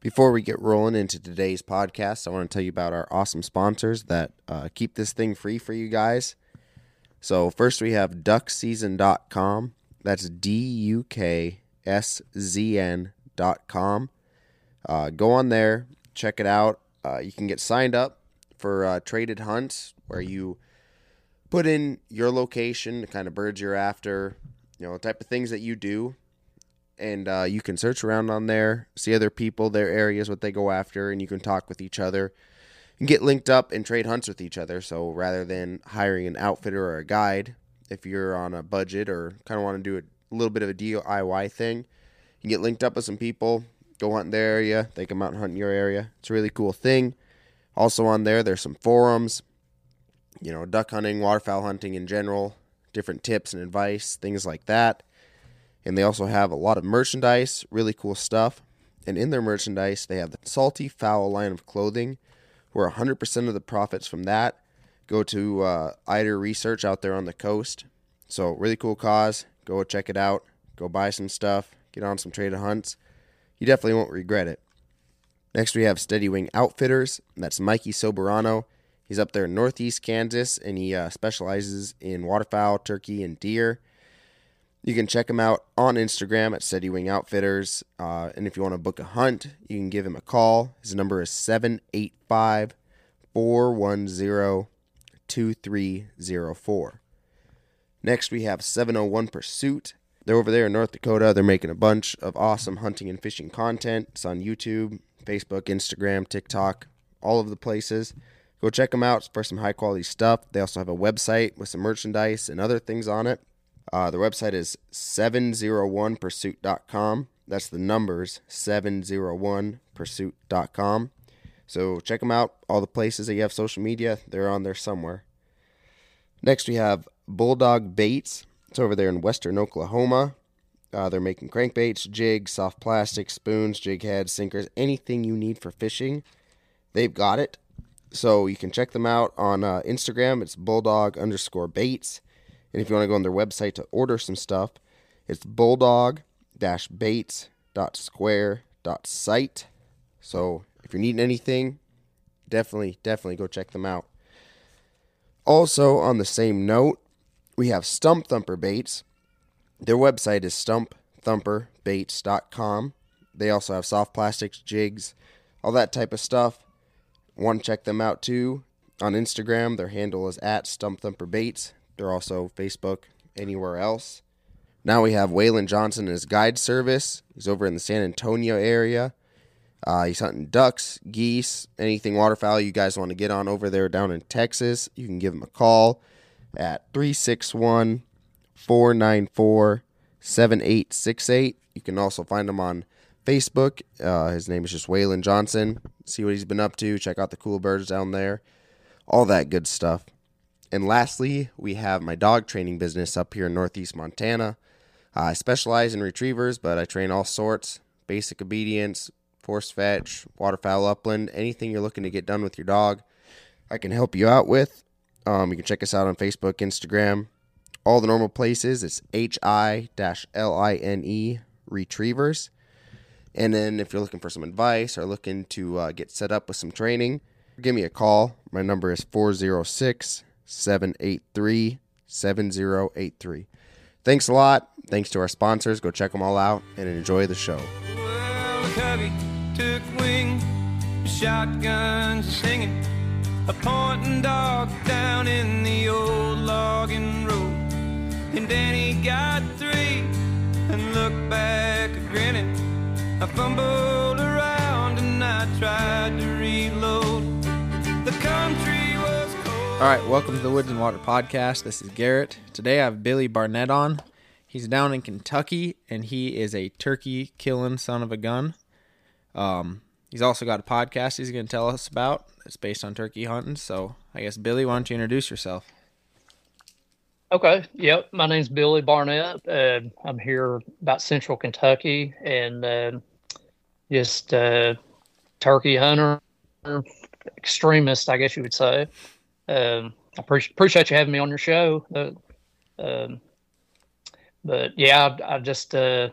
Before we get rolling into today's podcast, I want to tell you about our awesome sponsors that uh, keep this thing free for you guys. So, first we have duckseason.com. That's D U K S Z N.com. Uh, go on there, check it out. Uh, you can get signed up for uh, traded hunts where you put in your location, the kind of birds you're after, you know, the type of things that you do and uh, you can search around on there, see other people, their areas, what they go after, and you can talk with each other and get linked up and trade hunts with each other. So rather than hiring an outfitter or a guide, if you're on a budget or kind of want to do a little bit of a DIY thing, you can get linked up with some people, go hunt in their area, they come out and hunt in your area. It's a really cool thing. Also on there, there's some forums, you know, duck hunting, waterfowl hunting in general, different tips and advice, things like that. And they also have a lot of merchandise, really cool stuff. And in their merchandise, they have the Salty Fowl line of clothing, where 100% of the profits from that go to uh, Eider Research out there on the coast. So, really cool cause. Go check it out. Go buy some stuff. Get on some trade hunts. You definitely won't regret it. Next, we have Steady Wing Outfitters. That's Mikey Soberano. He's up there in northeast Kansas, and he uh, specializes in waterfowl, turkey, and deer. You can check him out on Instagram at Steady Wing Outfitters. Uh, and if you want to book a hunt, you can give him a call. His number is 785 410 2304. Next, we have 701 Pursuit. They're over there in North Dakota. They're making a bunch of awesome hunting and fishing content. It's on YouTube, Facebook, Instagram, TikTok, all of the places. Go check them out for some high quality stuff. They also have a website with some merchandise and other things on it. Uh, their website is 701pursuit.com. That's the numbers 701pursuit.com. So check them out. All the places that you have social media, they're on there somewhere. Next, we have Bulldog Baits. It's over there in western Oklahoma. Uh, they're making crankbaits, jigs, soft plastic, spoons, jig heads, sinkers, anything you need for fishing. They've got it. So you can check them out on uh, Instagram. It's bulldog underscore baits. And if you want to go on their website to order some stuff, it's bulldog baits.square.site. So if you're needing anything, definitely, definitely go check them out. Also, on the same note, we have Stump Thumper Baits. Their website is stumpthumperbaits.com. They also have soft plastics, jigs, all that type of stuff. Want to check them out too on Instagram. Their handle is at Stump Thumper Baits. They're also Facebook, anywhere else. Now we have Waylon Johnson and his guide service. He's over in the San Antonio area. Uh, he's hunting ducks, geese, anything waterfowl you guys want to get on over there down in Texas. You can give him a call at 361 494 7868. You can also find him on Facebook. Uh, his name is just Waylon Johnson. See what he's been up to. Check out the cool birds down there. All that good stuff. And lastly, we have my dog training business up here in Northeast Montana. I specialize in retrievers, but I train all sorts basic obedience, force fetch, waterfowl upland, anything you're looking to get done with your dog, I can help you out with. Um, you can check us out on Facebook, Instagram, all the normal places. It's H I L I N E Retrievers. And then if you're looking for some advice or looking to uh, get set up with some training, give me a call. My number is 406 783 7083. Thanks a lot. Thanks to our sponsors. Go check them all out and enjoy the show. Well, covey took wing, shotguns singing, a pointing dog down in the old logging road. And then he got three and looked back grinning. I fumbled around and I tried to reload. All right, welcome to the Woods and Water Podcast. This is Garrett. Today I have Billy Barnett on. He's down in Kentucky and he is a turkey killing son of a gun. Um, he's also got a podcast he's going to tell us about. It's based on turkey hunting. So I guess Billy, why don't you introduce yourself? Okay. Yep. My name's Billy Barnett. Uh, I'm here about Central Kentucky and uh, just uh, turkey hunter, extremist, I guess you would say. Um, I pre- appreciate you having me on your show. Uh, um, but yeah, I, I just, uh,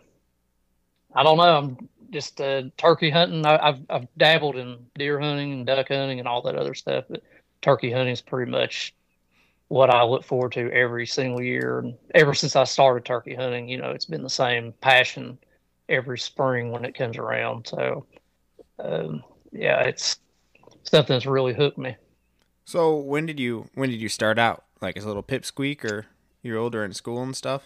I don't know. I'm just uh, turkey hunting. I, have I've dabbled in deer hunting and duck hunting and all that other stuff, but turkey hunting is pretty much what I look forward to every single year. And ever since I started turkey hunting, you know, it's been the same passion every spring when it comes around. So, um, yeah, it's something that's really hooked me. So when did you when did you start out? Like as a little pipsqueak, or you're older in school and stuff?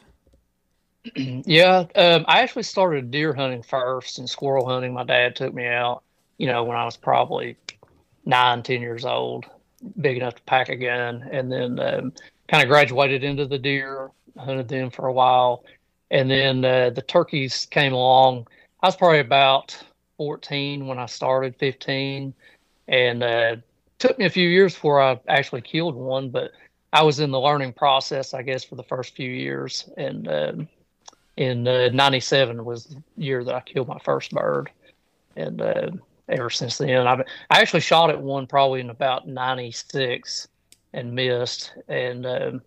yeah, um, I actually started deer hunting first and squirrel hunting. My dad took me out, you know, when I was probably nine, ten years old, big enough to pack a gun, and then um, kind of graduated into the deer, hunted them for a while, and then uh, the turkeys came along. I was probably about 14 when I started, 15, and uh, took me a few years before I actually killed one, but I was in the learning process, I guess, for the first few years. And um, in uh, 97 was the year that I killed my first bird. And uh, ever since then, I've, I actually shot at one probably in about 96 and missed. And um,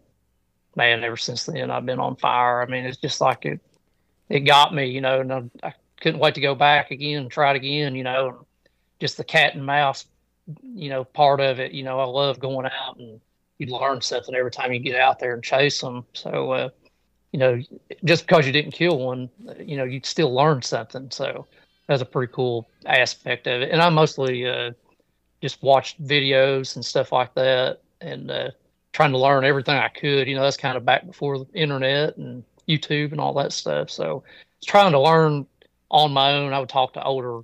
man, ever since then, I've been on fire. I mean, it's just like it, it got me, you know, and I, I couldn't wait to go back again and try it again, you know, just the cat and mouse, you know, part of it. You know, I love going out and you learn something every time you get out there and chase them. So, uh, you know, just because you didn't kill one, you know, you'd still learn something. So that's a pretty cool aspect of it. And I mostly uh, just watched videos and stuff like that and uh, trying to learn everything I could. You know, that's kind of back before the internet and YouTube and all that stuff. So trying to learn on my own. I would talk to older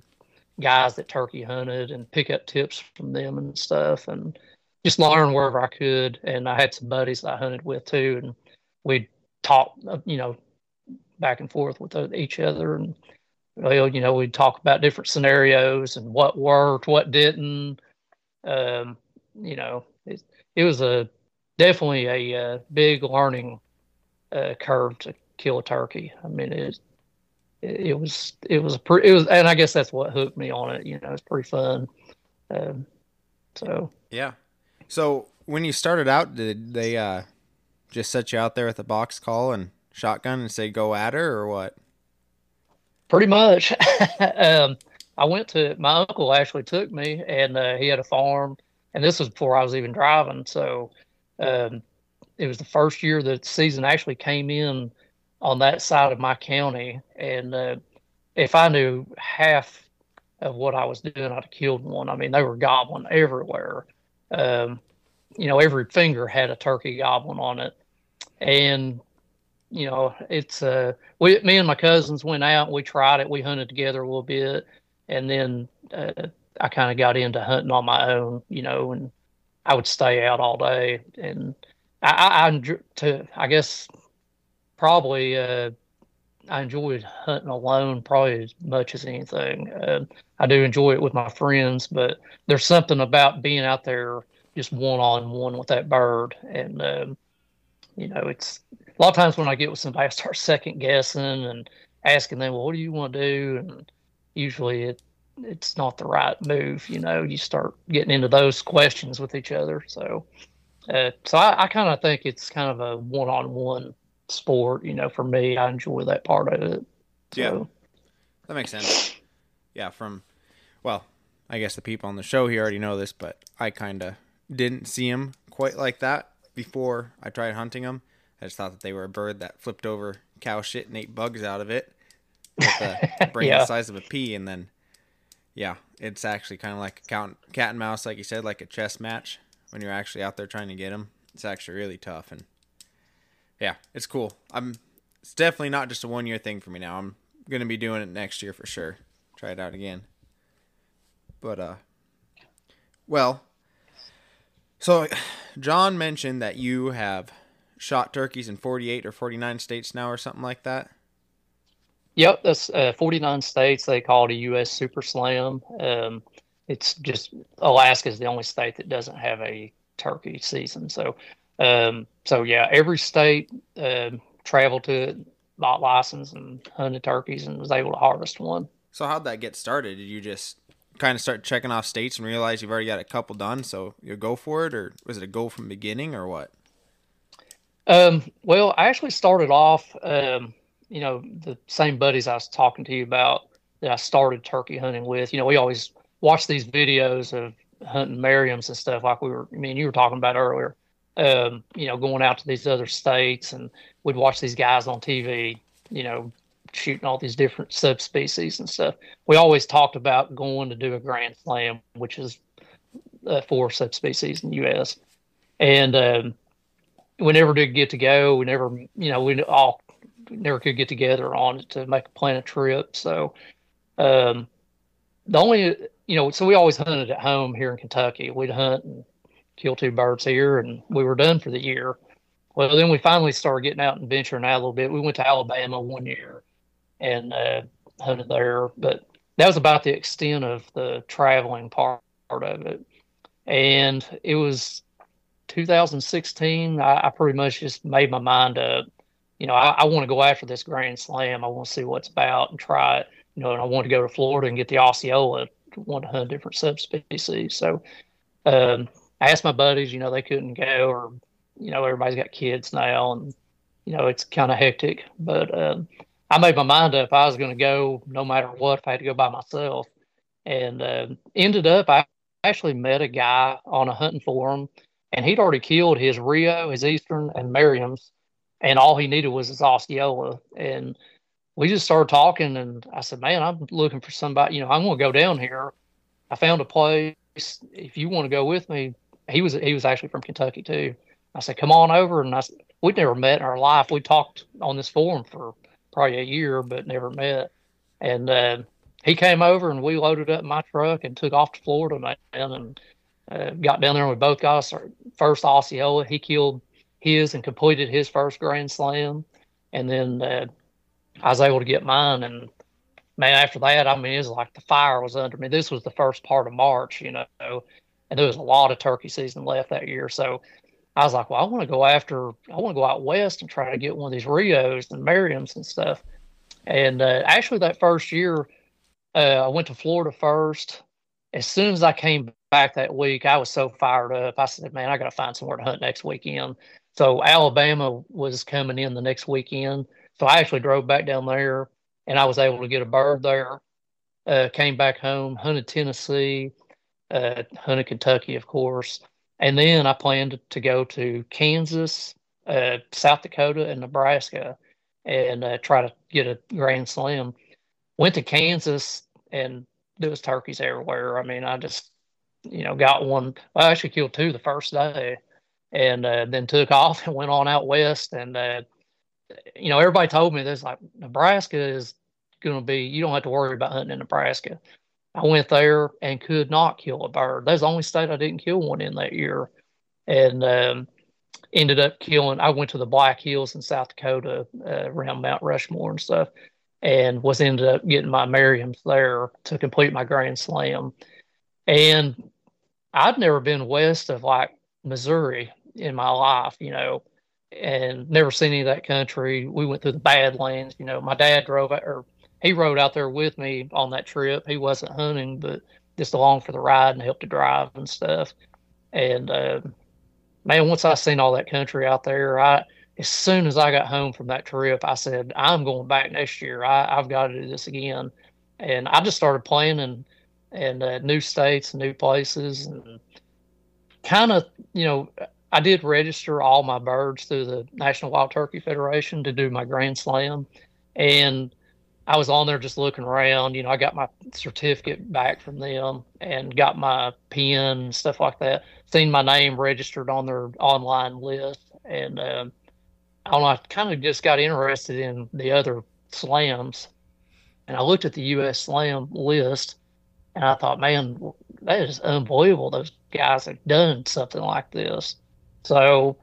guys that turkey hunted and pick up tips from them and stuff and just learn wherever I could. And I had some buddies that I hunted with too. And we'd talk, you know, back and forth with each other. And, well, you know, we'd talk about different scenarios and what worked, what didn't. Um, you know, it, it was a definitely a, a uh, big learning uh, curve to kill a turkey. I mean, it it was it was a pretty it was and I guess that's what hooked me on it. You know, it's pretty fun. Um, so yeah. So when you started out, did they uh, just set you out there with a box call and shotgun and say go at her or what? Pretty much. um, I went to my uncle actually took me and uh, he had a farm and this was before I was even driving. So um, it was the first year that season actually came in on that side of my county. And uh, if I knew half of what I was doing, I'd have killed one. I mean, they were gobbling everywhere. Um, you know, every finger had a turkey gobbling on it. And, you know, it's, uh, we, me and my cousins went out we tried it. We hunted together a little bit. And then uh, I kind of got into hunting on my own, you know, and I would stay out all day. And I, I, I to, I guess, probably uh, I enjoyed hunting alone probably as much as anything. Uh, I do enjoy it with my friends, but there's something about being out there just one on one with that bird, and um, you know, it's a lot of times when I get with somebody, I start second guessing and asking them, "Well, what do you want to do?" And usually it it's not the right move. You know, you start getting into those questions with each other. So, uh, so I, I kind of think it's kind of a one on one sport. You know, for me, I enjoy that part of it. So. Yeah, that makes sense. Yeah, from well, I guess the people on the show here already know this, but I kind of didn't see them quite like that before I tried hunting them. I just thought that they were a bird that flipped over cow shit and ate bugs out of it with a brain yeah. the size of a pea, and then yeah, it's actually kind of like a cat, cat and mouse, like you said, like a chess match when you're actually out there trying to get them. It's actually really tough, and yeah, it's cool. I'm. It's definitely not just a one year thing for me now. I'm gonna be doing it next year for sure. Try it out again. But uh, well, so John mentioned that you have shot turkeys in 48 or 49 states now, or something like that. Yep, that's uh, 49 states. They call it a U.S. Super Slam. Um, it's just Alaska is the only state that doesn't have a turkey season. So um, so yeah, every state uh, traveled to it, bought license and hunted turkeys and was able to harvest one. So how'd that get started? Did you just kind of start checking off states and realize you've already got a couple done, so you go for it, or was it a goal from the beginning, or what? Um, well, I actually started off, um, you know, the same buddies I was talking to you about that I started turkey hunting with. You know, we always watch these videos of hunting Merriam's and stuff like we were. I mean, you were talking about earlier. Um, you know, going out to these other states, and we'd watch these guys on TV. You know, shooting all these different subspecies and stuff. We always talked about going to do a Grand Slam, which is uh, four subspecies in the U.S. And um, we never did get to go. We never, you know, we all never could get together on it to make a plan a trip. So um, the only, you know, so we always hunted at home here in Kentucky. We'd hunt and kill two birds here, and we were done for the year. Well, then we finally started getting out and venturing out a little bit. We went to Alabama one year and uh, hunted there, but that was about the extent of the traveling part of it. And it was 2016. I, I pretty much just made my mind up. You know, I, I want to go after this Grand Slam. I want to see what it's about and try it. You know, and I want to go to Florida and get the Osceola. Want to hunt different subspecies. So um, I asked my buddies. You know, they couldn't go, or you know, everybody's got kids now, and you know, it's kind of hectic. But um, I made my mind up I was going to go no matter what if I had to go by myself. And uh, ended up, I actually met a guy on a hunting forum, and he'd already killed his Rio, his Eastern, and Merriam's, and all he needed was his Osceola. And we just started talking, and I said, "Man, I'm looking for somebody. You know, I'm going to go down here. I found a place. If you want to go with me, he was he was actually from Kentucky too. I said, "Come on over." And I said, we'd never met in our life. We talked on this forum for probably a year, but never met. And uh, he came over and we loaded up my truck and took off to Florida, man, and uh, got down there and we both got our first Osceola. He killed his and completed his first Grand Slam. And then uh, I was able to get mine. And man, after that, I mean, it was like the fire was under me. This was the first part of March, you know, and there was a lot of turkey season left that year. So I was like, well, I want to go after, I want to go out west and try to get one of these Rios and Merriams and stuff. And uh, actually, that first year, uh, I went to Florida first. As soon as I came back that week, I was so fired up. I said, man, I got to find somewhere to hunt next weekend. So Alabama was coming in the next weekend. So I actually drove back down there and I was able to get a bird there. Uh, came back home, hunted Tennessee, uh, Kentucky, of course. And then I planned to go to Kansas, uh, South Dakota, and Nebraska and uh, try to get a Grand Slam. Went to Kansas and there was turkeys everywhere. I mean, I just, you know, got one. I actually killed two the first day and uh, then took off and went on out west. And, uh, you know, everybody told me this like Nebraska is going to be, you don't have to worry about hunting in Nebraska. I went there and could not kill a bird. That's the only state I didn't kill one in that year. And um, ended up killing, I went to the Black Hills in South Dakota uh, around Mount Rushmore and stuff, and was ended up getting my Merriam's there to complete my Grand Slam. And I'd never been west of like Missouri in my life, you know, and never seen any of that country. We went through the Badlands, you know. My dad drove, or he rode out there with me on that trip. He wasn't hunting, but just along for the ride and helped to drive and stuff. And uh, man, once I seen all that country out there, I as soon as I got home from that trip, I said I'm going back next year. I, have got to do this again. And I just started planning and uh, new states, new places, and kind of you know I did register all my birds through the National Wild Turkey Federation to do my Grand Slam, and I was on there just looking around. You know, I got my certificate back from them and got my pin and stuff like that. Seen my name registered on their online list, and um, I don't know. I kind of just got interested in the other slams, and I looked at the U.S. Slam list, and I thought, man, that is unbelievable. Those guys have done something like this. So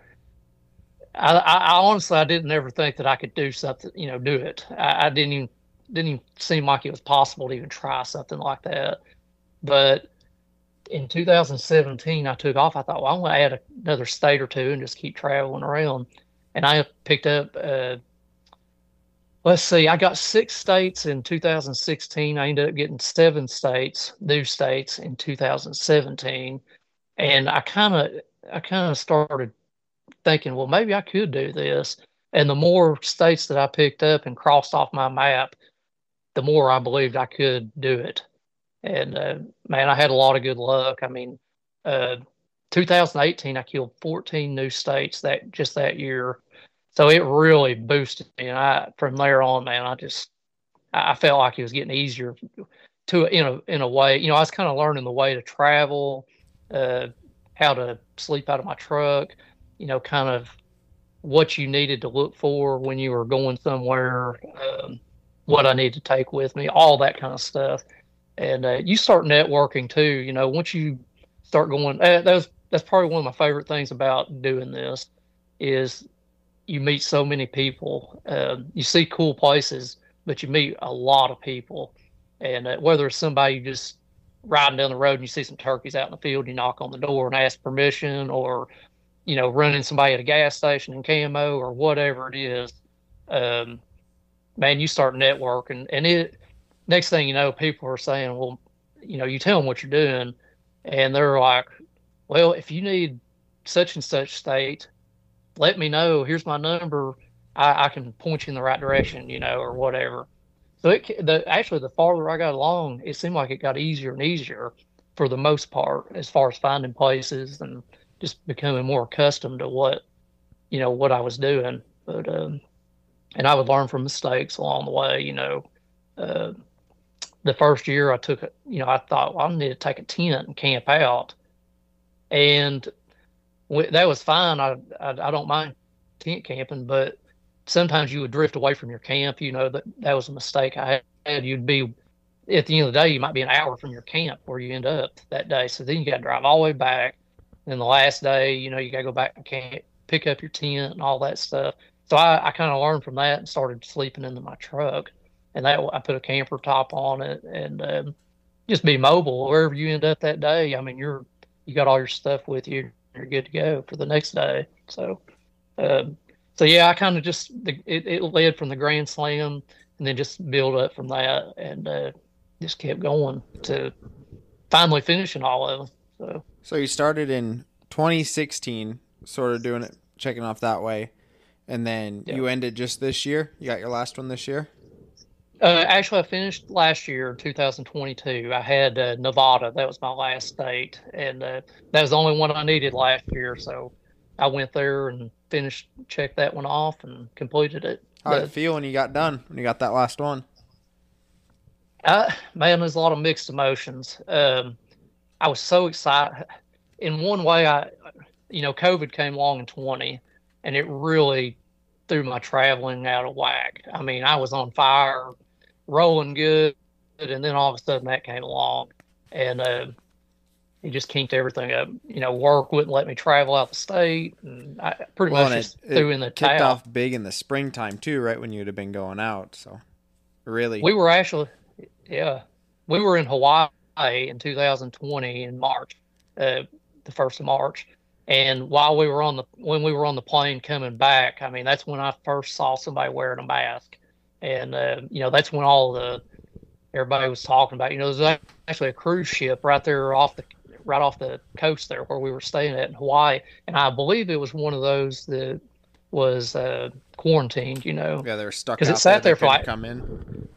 I, I, honestly I didn't ever think that I could do something, you know, do it. I, I, didn't even didn't even seem like it was possible to even try something like that. But in 2017, I took off. I thought, well, I'm going to add another state or two and just keep traveling around. And I picked up, uh, let's see, I got six states in 2016. I ended up getting seven states, new states in 2017. And I kind of, I kind of started thinking, well, maybe I could do this. And the more states that I picked up and crossed off my map, the more I believed I could do it. And uh, man, I had a lot of good luck. I mean, uh, 2018, I killed 14 new states that just that year. So it really boosted me. And I, from there on, man, I just, I felt like it was getting easier to, in a, in a way, you know, I was kind of learning the way to travel, uh, how to sleep out of my truck, you know, kind of what you needed to look for when you were going somewhere, um, what I need to take with me, all that kind of stuff. And uh, you start networking too. You know, once you start going, uh, that's that's probably one of my favorite things about doing this is you meet so many people. Uh, you see cool places, but you meet a lot of people. And uh, whether it's somebody you just riding down the road and you see some turkeys out in the field, you knock on the door and ask permission, or you know, running somebody at a gas station in camo or whatever it is. Um, man, you start networking, and it next thing you know, people are saying, well, you know, you tell them what you're doing, and they're like, well, if you need such and such state, let me know. Here's my number. I, I can point you in the right direction, you know, or whatever. So it the actually the farther I got along, it seemed like it got easier and easier for the most part as far as finding places and just becoming more accustomed to what you know what I was doing. But um, and I would learn from mistakes along the way. You know, uh, the first year I took, it, you know, I thought well, I need to take a tent and camp out, and that was fine. I, I, I don't mind tent camping, but sometimes you would drift away from your camp. You know that that was a mistake I had. You'd be at the end of the day, you might be an hour from your camp where you end up that day. So then you got to drive all the way back. And the last day, you know, you got to go back and camp, pick up your tent and all that stuff. So I, I kind of learned from that and started sleeping into my truck. And that I put a camper top on it and um, just be mobile wherever you end up that day. I mean, you're you got all your stuff with you. You're good to go for the next day. So, um, so yeah, I kind of just it, it led from the Grand Slam and then just build up from that and uh, just kept going to finally finishing all of them. So, so you started in 2016, sort of doing it, checking off that way, and then yeah. you ended just this year. You got your last one this year. Uh, actually, I finished last year, 2022. I had uh, Nevada. That was my last state, and uh, that was the only one I needed last year. So I went there and finished, checked that one off, and completed it. How did it feel when you got done? When you got that last one? Uh, man, there's a lot of mixed emotions. Um, I was so excited. In one way, I, you know, COVID came along in 20, and it really threw my traveling out of whack. I mean, I was on fire, rolling good, and then all of a sudden that came along, and uh, he just kinked everything up. You know, work wouldn't let me travel out the state, and I pretty well, much just it, threw it in the kicked towel. off big in the springtime too, right when you'd have been going out. So, really, we were actually, yeah, we were in Hawaii in 2020 in March, uh, the first of March, and while we were on the when we were on the plane coming back, I mean that's when I first saw somebody wearing a mask, and uh, you know that's when all the everybody was talking about. You know, there's actually a cruise ship right there off the right off the coast there where we were staying at in Hawaii, and I believe it was one of those that was uh, quarantined. You know, yeah, they were stuck because it sat there, there for like come in.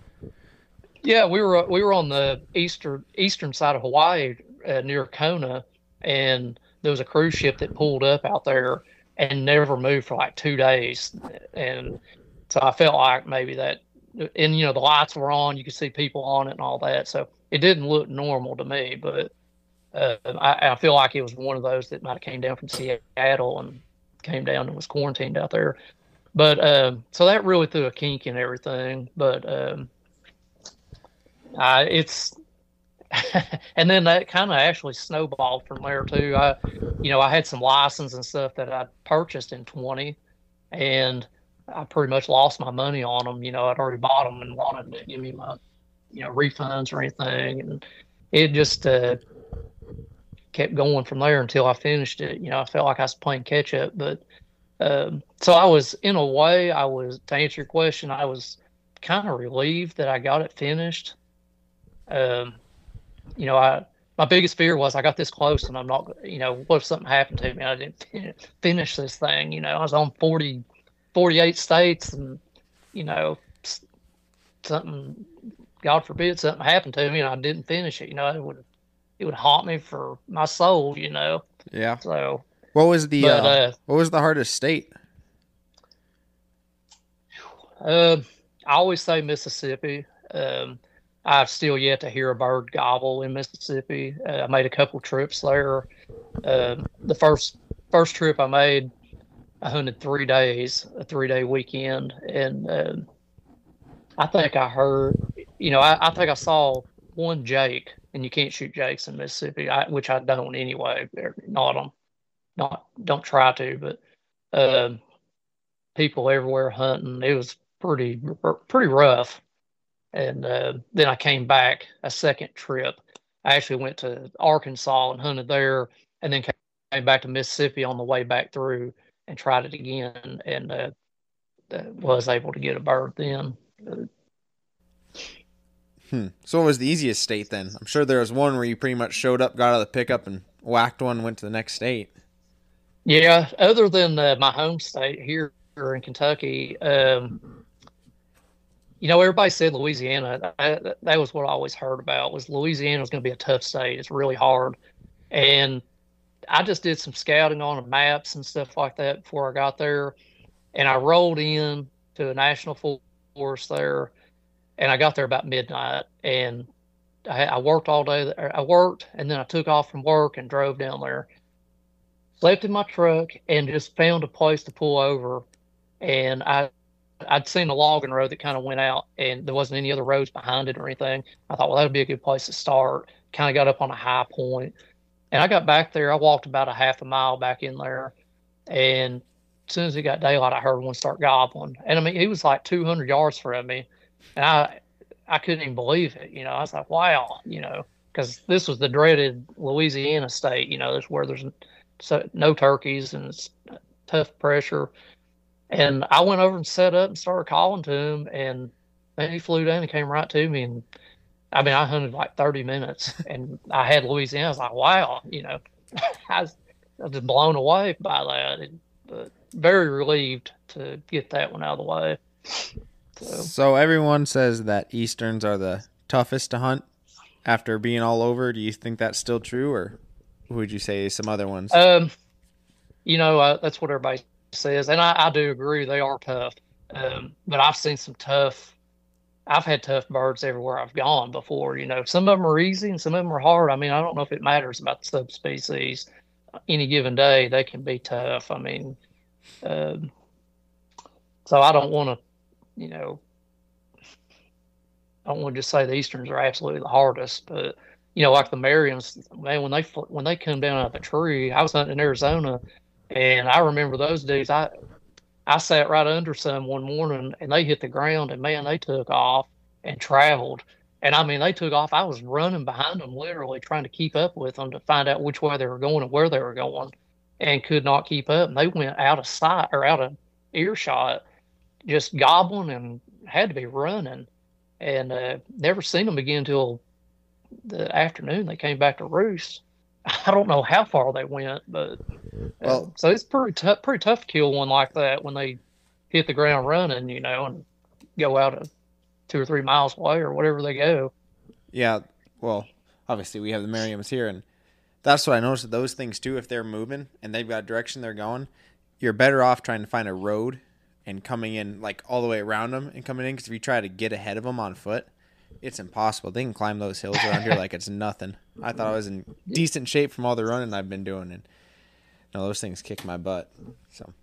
Yeah, we were we were on the eastern eastern side of Hawaii uh, near Kona, and there was a cruise ship that pulled up out there and never moved for like two days. And so I felt like maybe that, and you know, the lights were on, you could see people on it and all that. So it didn't look normal to me, but uh, I, I, feel like it was one of those that might have came down from Seattle and came down and was quarantined out there. But um, so that really threw a kink in everything. But um, I, it's and then that kind of actually snowballed from there too. I, you know, I had some license and stuff that I purchased in 20, and I pretty much lost my money on them. You know, I'd already bought them and wanted to give me my, you know, refunds or anything, and it just uh, kept going from there until I finished it. You know, I felt like I was playing catch up, but um, so I was in a way, I was to answer your question, I was kind of relieved that I got it finished. Um, you know, I my biggest fear was I got this close and I'm not, you know, what if something happened to me? I didn't finish this thing. You know, I was on 40, 48 states and, you know, something God forbid something happened to me and I didn't finish it, you know, it would it would haunt me for my soul, you know. Yeah. So What was the but uh, uh, what was the hardest state? uh, I always say Mississippi. Um, I've still yet to hear a bird gobble in Mississippi. Uh, I made a couple trips there. Um the first first trip I made, I hunted three days, a three day weekend, and um, I think I heard, you know, I, I think I saw one Jake, and you can't shoot Jakes in Mississippi, I, which I don't anyway. Not them, not don't try to, but um, people everywhere hunting. It was pretty pretty rough. And uh, then I came back a second trip. I actually went to Arkansas and hunted there, and then came back to Mississippi on the way back through and tried it again, and uh, was able to get a bird then. Hmm. So it was the easiest state then? I'm sure there was one where you pretty much showed up, got out of the pickup, and whacked one, went to the next state. Yeah, other than uh, my home state here in Kentucky, um, you know, everybody said Louisiana. That, that was what I always heard about was Louisiana was going to be a tough state. It's really hard, and I just did some scouting on the maps and stuff like that before I got there, and I rolled in to a national forest there, and I got there about midnight, and I, I worked all day. I worked, and then I took off from work and drove down there slept in my truck and just found a place to pull over and i i'd seen a logging road that kind of went out and there wasn't any other roads behind it or anything. I thought well that'd be a good place to start. Kind of got up on a high point. And i got back there i walked about a half a mile back in there. And as soon as it got daylight i heard one start gobbling. And i mean he was like 200 yards from me. And i i couldn't even believe it you know. I was like wow you know because this was the dreaded louisiana state you know that's where there's so no turkeys and it's uh, tough pressure. And I went over and set up and started calling to him, and then he flew down and came right to me. And I mean, I hunted like 30 minutes, and I had Louisiana. I was like, wow, you know, I was, I was just blown away by that. And, but very relieved to get that one out of the way. So So everyone says that easterns are the toughest to hunt. After being all over, do you think that's still true, or would you say some other ones? Um, you know, uh, that's what everybody says, and I, I do agree they are tough. Um, but I've seen some tough. I've had tough birds everywhere I've gone before. You know, some of them are easy and some of them are hard. I mean, I don't know if it matters about the subspecies. Any given day, they can be tough. I mean, um, so I don't want to, you know, I don't want to just say the easterns are absolutely the hardest, but you know, like the Merriams, man, when they when they come down out of the tree, I was hunting in Arizona, and I remember those days. I I sat right under some one morning, and they hit the ground, and man, they took off and traveled. And I mean, they took off. I was running behind them, literally trying to keep up with them to find out which way they were going and where they were going, and could not keep up. And they went out of sight or out of earshot, just gobbling and had to be running. And uh, never seen them again until the afternoon they came back to roost. I don't know how far they went, but uh, Well- so it's pretty tough. Pretty tough to kill one like that when they hit the ground running, you know, and go out a two or three miles away or whatever they go. Yeah, well, obviously we have the Merriams here, and that's what I noticed with those things too. If they're moving and they've got direction they're going, you're better off trying to find a road and coming in like all the way around them and coming in. Because if you try to get ahead of them on foot, it's impossible. They can climb those hills around here like it's nothing. I thought I was in decent shape from all the running I've been doing, and no, those things kick my butt. So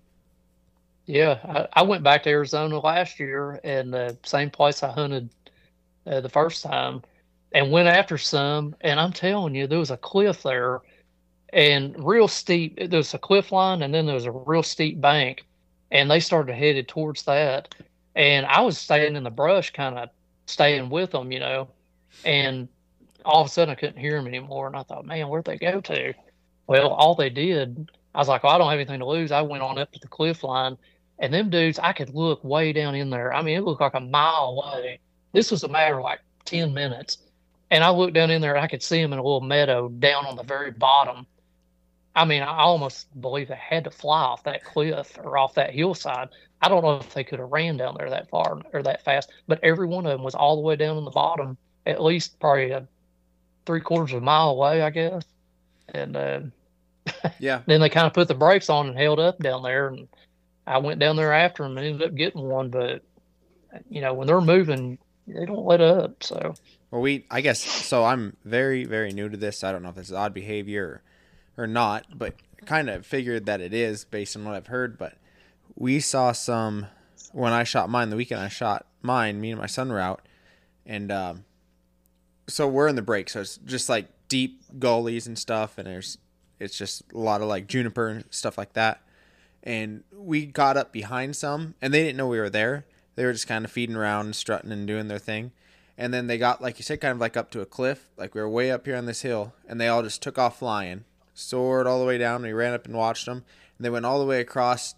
Yeah, I, I went back to Arizona last year, and the same place I hunted uh, the first time, and went after some. And I'm telling you, there was a cliff there, and real steep. There was a cliff line, and then there was a real steep bank, and they started headed towards that. And I was staying in the brush, kind of staying with them, you know. And all of a sudden, I couldn't hear them anymore, and I thought, man, where'd they go to? Well, all they did, I was like, well, I don't have anything to lose. I went on up to the cliff line and them dudes, I could look way down in there. I mean, it looked like a mile away. This was a matter of like 10 minutes. And I looked down in there, I could see them in a little meadow down on the very bottom. I mean, I almost believe they had to fly off that cliff or off that hillside. I don't know if they could have ran down there that far or that fast, but every one of them was all the way down in the bottom, at least probably a three quarters of a mile away, I guess. And uh, Yeah. then they kind of put the brakes on and held up down there, and I went down there after them and ended up getting one. But you know, when they're moving, they don't let up. So Well, we, I guess, so I'm very, very new to this. I don't know if this is odd behavior or, or not, but kind of figured that it is based on what I've heard. But we saw some when I shot mine the weekend I shot mine, me and my son were out, and um, so we're in the break, so it's just like deep gullies and stuff, and there's it's just a lot of like juniper and stuff like that. And we got up behind some, and they didn't know we were there. They were just kind of feeding around, strutting, and doing their thing. And then they got, like you said, kind of like up to a cliff. Like we were way up here on this hill, and they all just took off flying, soared all the way down. We ran up and watched them, and they went all the way across.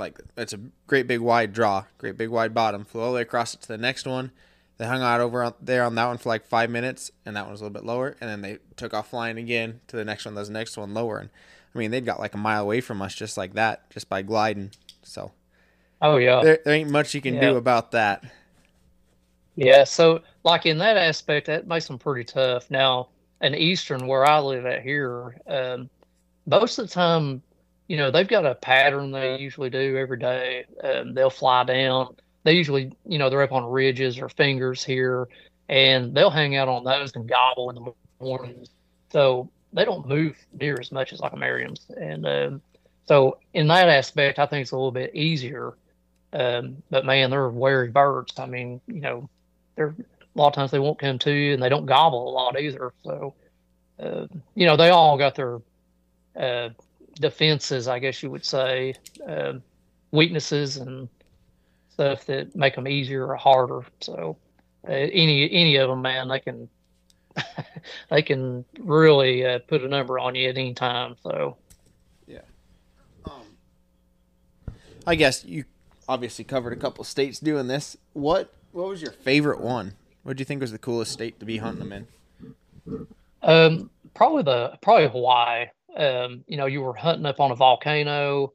Like it's a great big wide draw, great big wide bottom. Flew all the way across it to the next one. They hung out over there on that one for like five minutes, and that one was a little bit lower. And then they took off flying again to the next one. That was the next one lower. And I mean, they'd got like a mile away from us just like that, just by gliding. So oh yeah, there, there ain't much you can Yeah. do about that. Yeah, so like in that aspect, that makes them pretty tough. Now, in Eastern, where I live at here, um, most of the time, you know, they've got a pattern they usually do every day. Um, they'll fly down. They usually, you know, they're up on ridges or fingers here, and they'll hang out on those and gobble in the mornings. So they don't move near as much as like a Merriam's. And um, so in that aspect, I think it's a little bit easier. Um, but man, they're wary birds. I mean, you know, they're a lot of times they won't come to you and they don't gobble a lot either. So, uh, you know, they all got their uh, defenses, I guess you would say, uh, weaknesses and stuff that make them easier or harder. So, uh, any any of them, man, they can they can really uh, put a number on you at any time. So, yeah, um, I guess you obviously covered a couple states doing this. What what was your favorite one? What do you think was the coolest state to be hunting them in? Um, probably the probably Hawaii. Um, you know, you were hunting up on a volcano.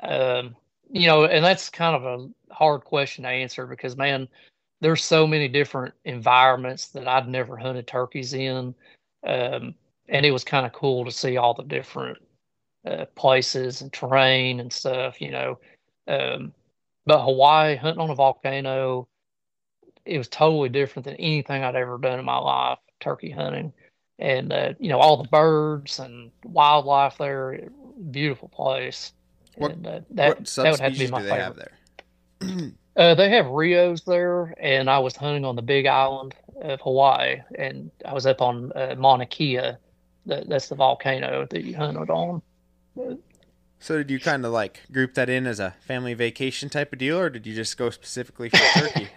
Um, you know, and that's kind of a hard question to answer because man, there's so many different environments that I'd never hunted turkeys in. Um, and it was kind of cool to see all the different uh, places and terrain and stuff, you know. Um, but Hawaii, hunting on a volcano, it was totally different than anything I'd ever done in my life, turkey hunting. And, uh, you know, all the birds and wildlife there, beautiful place. What- and uh, that, what that would have to be my they favorite. have there? Uh, they have Rios there, and I was hunting on the Big Island of Hawaii, and I was up on uh, Mauna Kea. That, that's the volcano that you hunted on. So did you kind of like group that in as a family vacation type of deal, or did you just go specifically for turkey?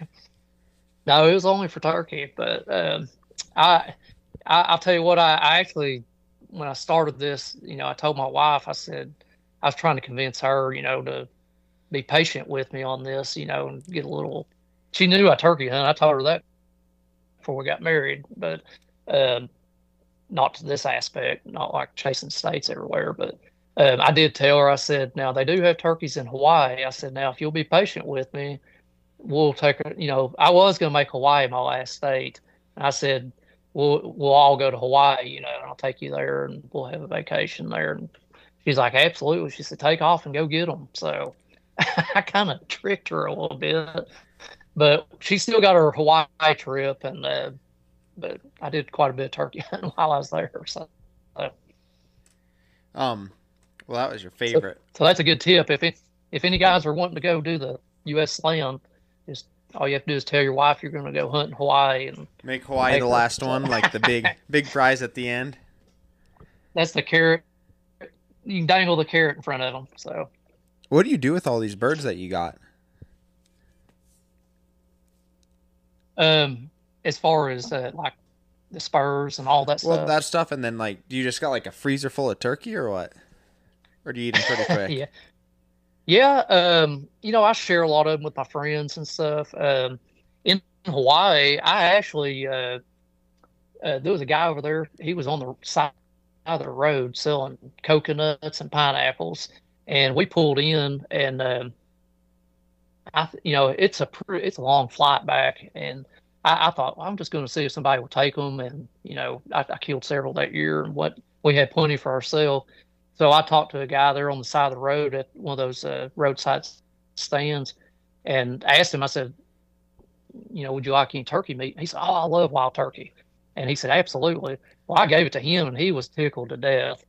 No, it was only for turkey, but um, I, I, I'll tell you what. I, I actually, when I started this, you know, I told my wife, I said, I was trying to convince her, you know, to be patient with me on this, you know, and get a little. She knew I turkey hunt. I told her that before we got married, but um, not to this aspect, not like chasing states everywhere. But um, I did tell her. I said, now they do have turkeys in Hawaii. I said, now if you'll be patient with me, we'll take her. You know, I was going to make Hawaii my last state. And I said, we'll we'll all go to Hawaii. You know, and I'll take you there, and we'll have a vacation there. And she's like, absolutely. She said, take off and go get them. So I kind of tricked her a little bit, but she still got her Hawaii trip, and uh, but I did quite a bit of turkey hunting while I was there. So um, well, that was your favorite. so that's a good tip. If it, if any guys are wanting to go do the U.S. Slam, just all you have to do is tell your wife you're going to go hunt in Hawaii, and Make Hawaii Make the her- last one, like the big big prize at the end. that's the carrot. You can dangle the carrot in front of them. So What do you do with all these birds that you got? um, as far as uh, like the spurs and all that Well, stuff. Well, that stuff, and then like, do you just got like a freezer full of turkey or what? Or do you eat them pretty quick? yeah. Yeah, um, you know, I share a lot of them with my friends and stuff. Um, in Hawaii, I actually uh, uh, there was a guy over there. He was on the side of the road selling coconuts and pineapples, and we pulled in, and um, I, you know, it's a it's a long flight back, and I, I thought well, I'm just going to see if somebody will take them, and you know, I, I killed several that year, and what we had plenty for ourselves. So I talked to a guy there on the side of the road at one of those uh, roadside stands, and asked him. I said, you know, would you like any turkey meat? And he said, oh, I love wild turkey, and he said, absolutely. Well, I gave it to him, and he was tickled to death.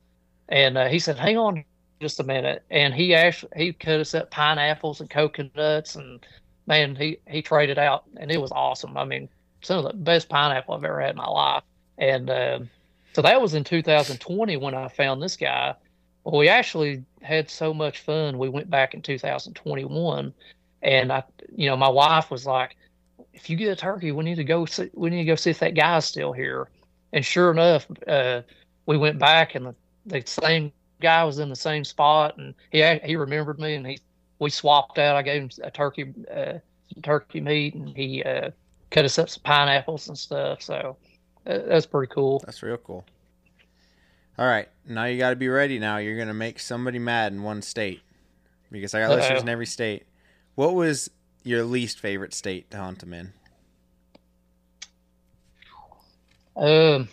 And uh, he said, hang on just a minute. And he actually he cut us up pineapples and coconuts, and man, he he traded out, and it was awesome. I mean, some of the best pineapple I've ever had in my life. And uh, so that was in 2020 when I found this guy. Well, we actually had so much fun. We went back in 2021, and I, you know, my wife was like, "If you get a turkey, we need to go. See, we need to go see if that guy's still here." And sure enough, uh, we went back, and the, the same guy was in the same spot, and he he remembered me, and he we swapped out. I gave him a turkey uh, turkey meat, and he uh, cut us up some pineapples and stuff. So uh, that's pretty cool. That's real cool. All right, now you got to be ready. Now you're gonna make somebody mad in one state because I got Uh-oh. listeners in every state. What was your least favorite state to hunt them in? Um,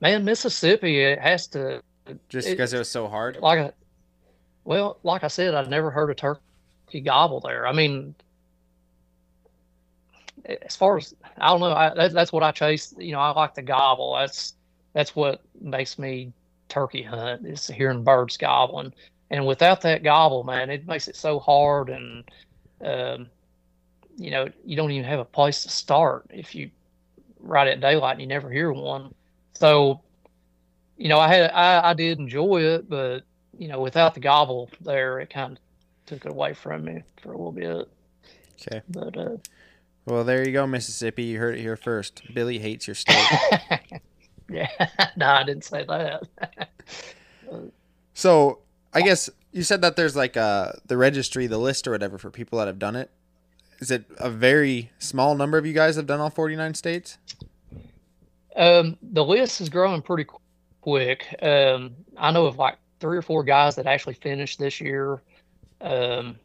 man, Mississippi it has to Just because it was so hard. like I, well, like I said, I've never heard a turkey gobble there. I mean, as far as I don't know, I, that, that's what I chase. You know, I like the gobble. That's that's what makes me turkey hunt is hearing birds gobbling. And without that gobble, man, it makes it so hard. And um, you know, you don't even have a place to start if you right at daylight and you never hear one. So, you know, I had I, I did enjoy it, but you know, without the gobble there, it kind of took it away from me for a little bit. Okay. But uh, Well, there you go, Mississippi. You heard it here first. Billy hates your state. yeah, no, I didn't say that. so I guess you said that there's like uh the registry, the list or whatever for people that have done it. Is it a very small number of you guys have done all 49 states? Um, the list is growing pretty quick. Um, I know of like three or four guys that actually finished this year. Um,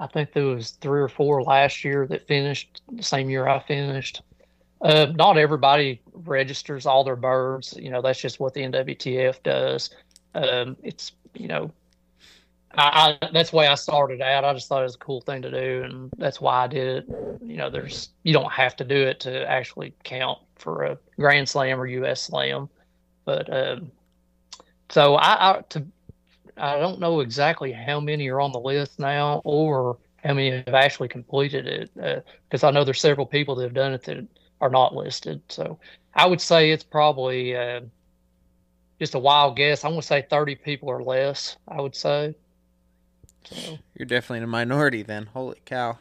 I think there was three or four last year that finished the same year I finished. Uh, not everybody registers all their birds. You know, that's just what the NWTF does. Um, it's you know, I, I that's why I started out. I just thought it was a cool thing to do, and that's why I did it. You know, there's you don't have to do it to actually count for a Grand Slam or U.S. Slam, but um, so I, I to I don't know exactly how many are on the list now or how many have actually completed it because I know there's several people that have done it that are not listed. So I would say it's probably uh, just a wild guess. I'm going to say 30 people or less. I would say. So You're definitely in a minority then. Holy cow.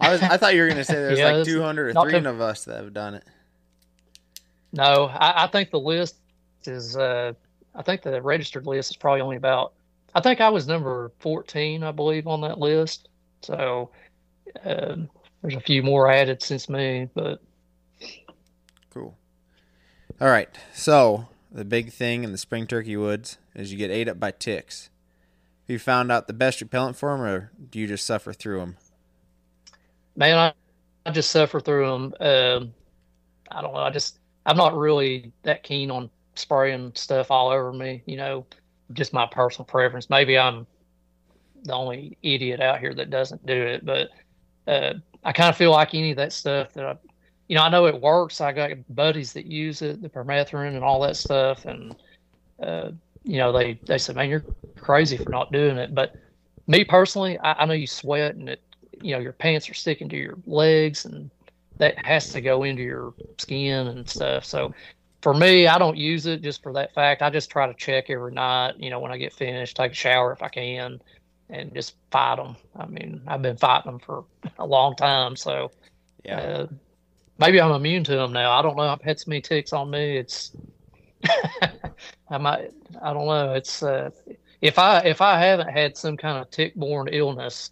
I was I thought you were gonna say there's Yeah, like 200 or not 3 too- of us that have done it. no, I, I think the list is. Uh, I think the registered list is probably only about. I think I was number 14, I believe, on that list. So um, there's a few more added since me, but Cool. All right. So the big thing in the spring turkey woods is you get ate up by ticks. Have you found out the best repellent for them, or do you just suffer through them? man, I, I just suffer through them. Um, I don't know. I just I'm not really that keen on spraying stuff all over me. You know, just my personal preference. Maybe I'm the only idiot out here that doesn't do it, but uh, I kind of feel like any of that stuff that I, you know, I know it works. I got buddies that use it, the permethrin and all that stuff, and uh, you know, they they said, man, you're crazy for not doing it. But me personally, I, I know you sweat and it you know your pants are sticking to your legs and that has to go into your skin and stuff so for me i don't use it just for that fact i just try to check every night you know when i get finished take a shower if i can and just fight them i mean i've been fighting them for a long time so Yeah. uh, maybe i'm immune to them now i don't know i've had so many ticks on me it's i might i don't know it's uh if i if i haven't had some kind of tick-borne illness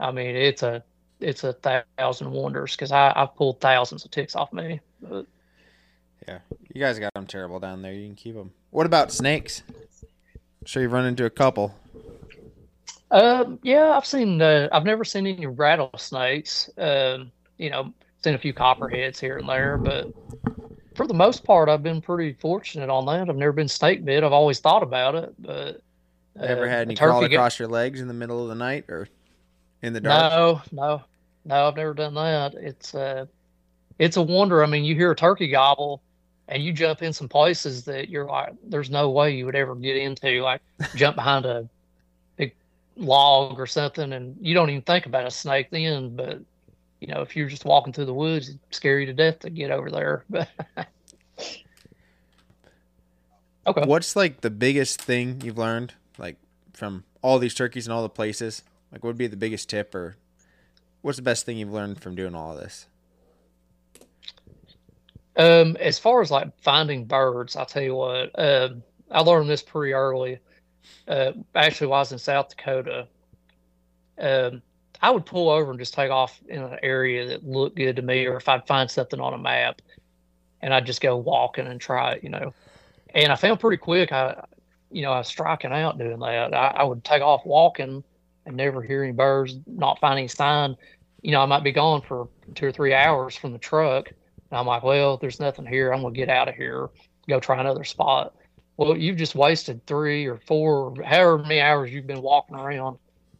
I mean, it's a it's a thousand wonders because I I've pulled thousands of ticks off me. But yeah. You guys got them terrible down there. You can keep them. What about snakes? I'm sure you've run into a couple. Um, yeah, I've seen. Uh, I've never seen any rattlesnakes. Um, you know, seen a few copperheads here and there, but for the most part, I've been pretty fortunate on that. I've never been snake bit. I've always thought about it, but uh, ever had any crawl get- across your legs in the middle of the night or in the dark? No, no, no. I've never done that. It's uh, it's a wonder. I mean, you hear a turkey gobble, and you jump in some places that you're like, there's no way you would ever get into. Like jump behind a log or something, and you don't even think about a snake then. But you know, if you're just walking through the woods, it'd scare you to death to get over there. But okay. What's like the biggest thing you've learned, like from all these turkeys and all the places? Like, what would be the biggest tip, or what's the best thing you've learned from doing all of this? Um, as far as like finding birds, I'll tell you what, um, I learned this pretty early. Uh, actually, while I was in South Dakota, um, I would pull over and just take off in an area that looked good to me, or if I'd find something on a map, and I'd just go walking and try it, you know. And I found pretty quick, I, you know, I was striking out doing that. I, I would take off walking and never hear any birds, not find any sign. You know, I might be gone for two or three hours from the truck and I'm like, well, there's nothing here. I'm to get out of here, go try another spot. Well, you've just wasted three or four, or however many hours you've been walking around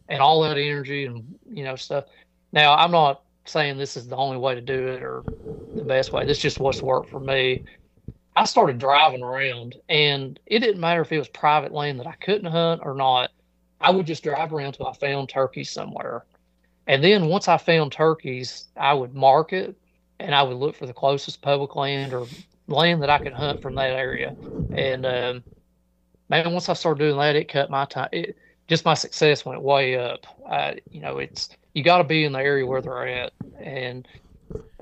and all that energy and, you know, stuff. Now, I'm not saying this is the only way to do it or the best way. This is just what's worked for me. I started driving around and it didn't matter if it was private land that I couldn't hunt or not. I would just drive around till I found turkeys somewhere. And then once I found turkeys, I would mark it and I would look for the closest public land or land that I could hunt from that area. And um, man, once I started doing that, it cut my time. It, just my success went way up. I, you know, it's you got to be in the area where they're at, and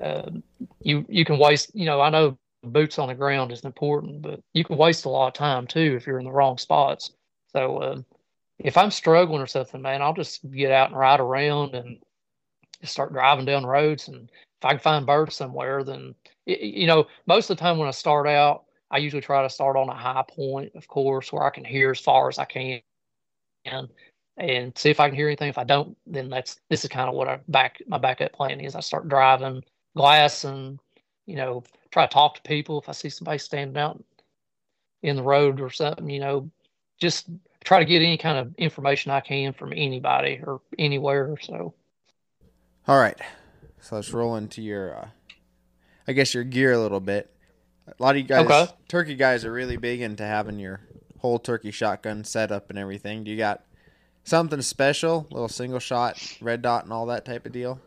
um, you you can waste. You know, I know boots on the ground is important, but you can waste a lot of time too if you're in the wrong spots. So um, if I'm struggling or something, man, I'll just get out and ride around and just start driving down roads and if I can find birds somewhere, then you know, most of the time when I start out, I usually try to start on a high point, of course, where I can hear as far as I can, and and see if I can hear anything. If I don't, then that's this is kind of what I back my backup plan is. I start driving glass and you know try to talk to people if I see somebody standing out in the road or something. You know, just try to get any kind of information I can from anybody or anywhere. So. All right. So let's roll into your, uh, I guess your gear a little bit. A lot of you guys, Okay. turkey guys, are really big into having your whole turkey shotgun set up and everything. Do you got something special, little single shot, red dot, and all that type of deal?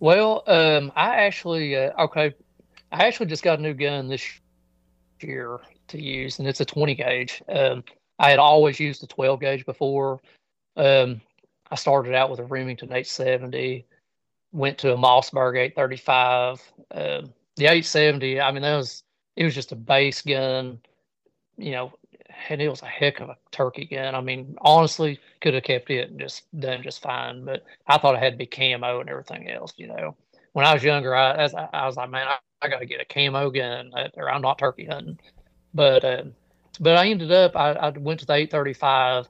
Well, um, I actually uh, okay, I actually just got a new gun this year to use, and it's a 20 gauge. Um, I had always used a 12 gauge before. Um, I started out with a Remington 870, went to a Mossberg 835. Um, the 870, I mean, that was it was just a base gun, you know, and it was a heck of a turkey gun. I mean, honestly, could have kept it and just done just fine. But I thought it had to be camo and everything else. You know, when I was younger, I I, was like, man, I, I got to get a camo gun, uh, or I'm not turkey hunting. But uh, but I ended up, I, I went to the 835,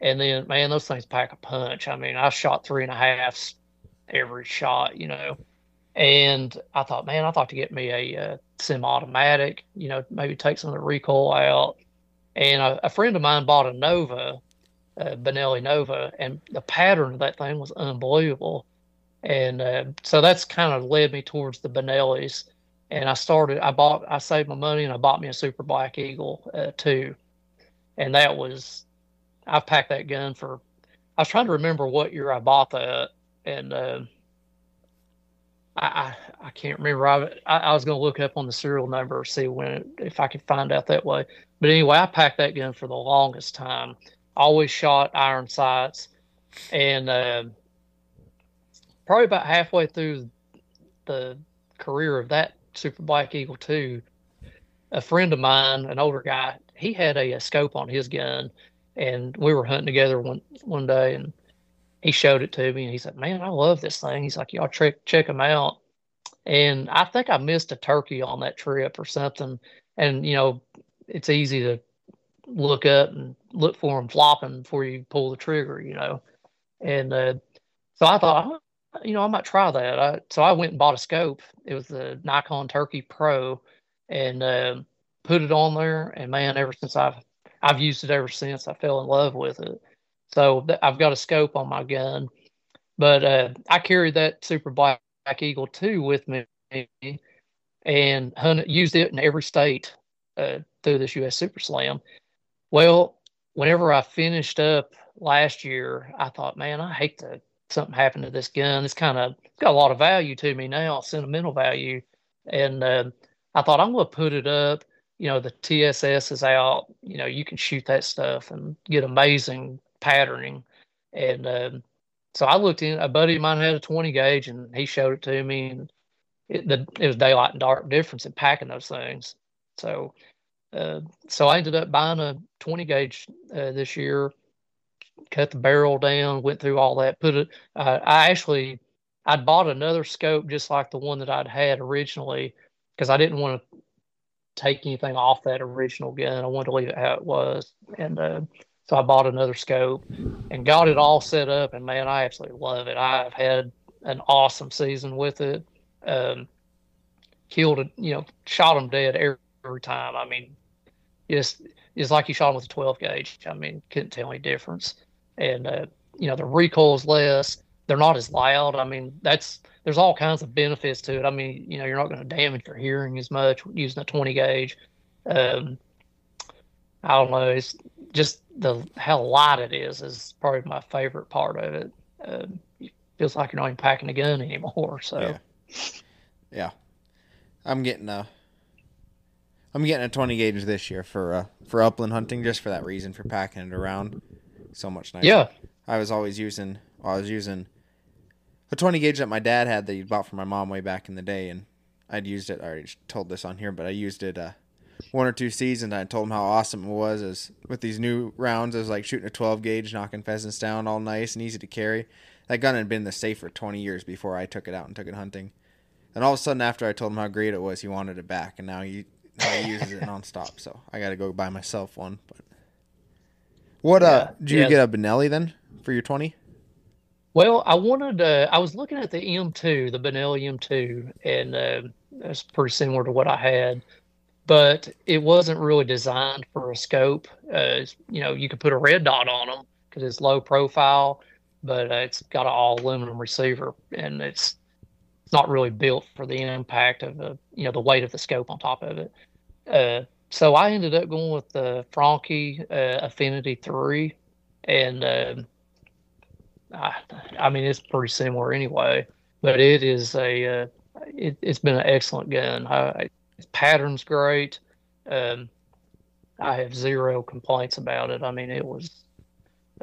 and then man, those things pack a punch. I mean, I shot three and a halfs every shot. You know. And I thought, man, I thought to get me a, uh semi-automatic, you know, maybe take some of the recoil out and a, a friend of mine bought a Nova, a Benelli Nova, and the pattern of that thing was unbelievable. And uh, so that's kind of led me towards the Benellis. And I started, I bought, I saved my money and I bought me a Super Black Eagle uh, too. And that was, I've packed that gun for, I was trying to remember what year I bought that. And uh, I, I, I can't remember. I, I, was going to look up on the serial number, see when, if I could find out that way. But anyway, I packed that gun for the longest time. Always shot iron sights, and uh, probably about halfway through the career of that Super Black Eagle two, a friend of mine, an older guy, he had a, a scope on his gun, and we were hunting together one one day, and he showed it to me, and he said, "Man, I love this thing." He's like, "Y'all check check him out." And I think I missed a turkey on that trip or something, and you know it's easy to look up and look for them flopping before you pull the trigger, you know. And uh, so I thought, you know, I might try that. I, so I went and bought a scope. It was the Nikon Turkey Pro, and uh, put it on there. And man, ever since I've I've used it ever since, I fell in love with it. So th- I've got a scope on my gun, but uh, I carried that Super Black Eagle 2 with me and hunted, used it in every state uh, through this U.S. Super Slam. Well, whenever I finished up last year, I thought, man, I hate to something happened to this gun. It's kind of it's got a lot of value to me now, sentimental value, and uh, I thought I'm going to put it up. You know, the TSS is out. You know, you can shoot that stuff and get amazing patterning, and um, so I looked in. A buddy of mine had a 20 gauge, and he showed it to me, and it, the, it was daylight and dark difference in packing those things. So, uh, so I ended up buying a 20 gauge uh, this year. Cut the barrel down, went through all that. Put it. Uh, I actually, I'd bought another scope just like the one that I'd had originally because I didn't want to take anything off that original gun. I wanted to leave it how it was, and uh, so I bought another scope and got it all set up. And man, I absolutely love it. I've had an awesome season with it. Um, killed it, you know, shot them dead every, every time. I mean, just it's like you shot them with a 12 gauge. I mean, couldn't tell any difference. And uh, you know, the recoil's less. They're not as loud. I mean, that's there's all kinds of benefits to it. I mean, you know, you're not going to damage your hearing as much using a 20 gauge. Um, I don't know. It's just the how light it is is probably my favorite part of it. Um, it feels like you're not even packing a gun anymore. So, yeah. yeah. I'm getting a. I'm getting a 20 gauge this year for uh, for upland hunting, just for that reason, for packing it around so much nicer. Yeah. I was always using. Well, I was using a 20 gauge that my dad had that he bought for my mom way back in the day, and I'd used it. I already told this on here, but I used it uh, one or two seasons. I told him how awesome it was as with these new rounds. I was like shooting a 12 gauge, knocking pheasants down, all nice and easy to carry. That gun had been in the safe for 20 years before I took it out and took it hunting. And all of a sudden, after I told him how great it was, he wanted it back, and now he now he uses it nonstop. So I got to go buy myself one. But what uh, Yeah, did you yeah. get a Benelli then for your 20? Well, I wanted. Uh, I was looking at the M2, the Benelli M2, and uh, it's pretty similar to what I had, but it wasn't really designed for a scope. Uh, you know, you could put a red dot on them because it's low profile, but uh, it's got an all aluminum receiver, and it's not really built for the impact of the you know the weight of the scope on top of it. Uh, so I ended up going with the Franchi uh, Affinity Three, and um I, I mean it's pretty similar anyway, but it is a uh, it, it's been an excellent gun. I, its pattern's great. Um, I have zero complaints about it. I mean it was.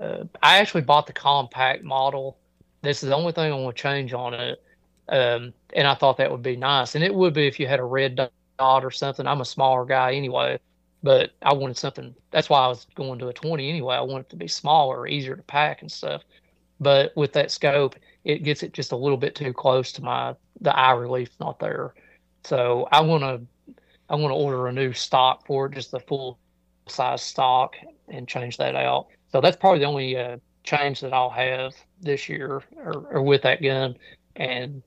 Uh, I actually bought the compact model. This is the only thing I want to change on it, um, and I thought that would be nice, and it would be if you had a red dot or something. I'm a smaller guy anyway, but I wanted something. That's why I was going to a 20 anyway. I want it to be smaller, easier to pack and stuff. But with that scope, it gets it just a little bit too close to my the eye relief's not there. So I want to I want to order a new stock for it, just the full size stock, and change that out. So that's probably the only uh, change that I'll have this year, or, or with that gun. And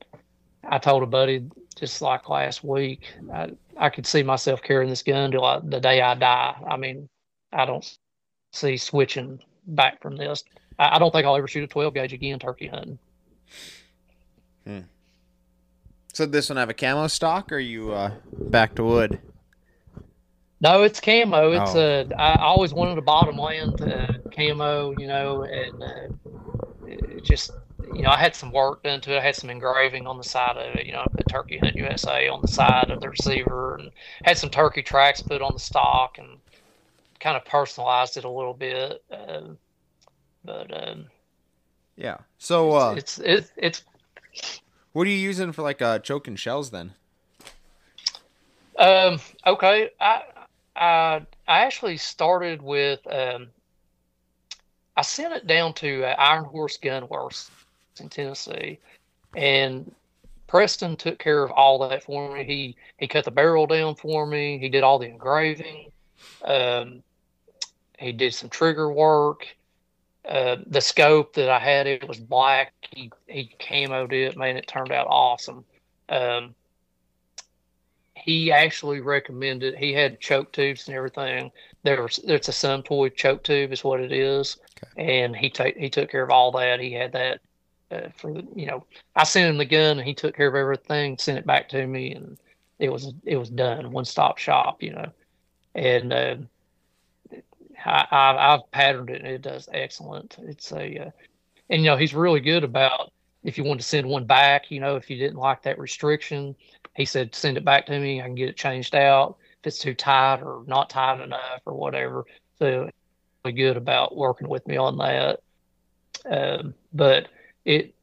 I told a buddy just like last week, I, I could see myself carrying this gun till I, the day I die. I mean, I don't see switching back from this. I, I don't think I'll ever shoot a 12 gauge again turkey hunting. So this one have a camo stock, or you uh, back to wood? No, it's camo. It's Oh. uh, I always wanted a bottomland uh, camo, you know, and uh, just you know I had some work done to it. I had some engraving on the side of it, you know, the Turkey Hunt USA on the side of the receiver, and had some turkey tracks put on the stock, and kind of personalized it a little bit. Um, but um, Yeah. So uh, it's it's it's what are you using for like uh, choking shells then? Um, okay. I, I, I actually started with, um, I sent it down to uh, Iron Horse Gun Works in Tennessee, and Preston took care of all that for me. He he cut the barrel down for me. He did all the engraving. Um, he did some trigger work. Uh, the scope that I had, it was black. He he camoed it, man. It turned out awesome. Um, he actually recommended. He had choke tubes and everything. There was there's a Suntoy choke tube is what it is, and he take he took care of all that. He had that uh, for the you know. I sent him the gun, and he took care of everything. Sent it back to me, and it was it was done. One stop shop, you know, and. Uh, I, have patterned it and it does excellent. It's a, uh, and you know, he's really good about if you want to send one back, you know, if you didn't like that restriction, he said, send it back to me. I can get it changed out if it's too tight or not tight enough or whatever. So really good about working with me on that. Um, but it,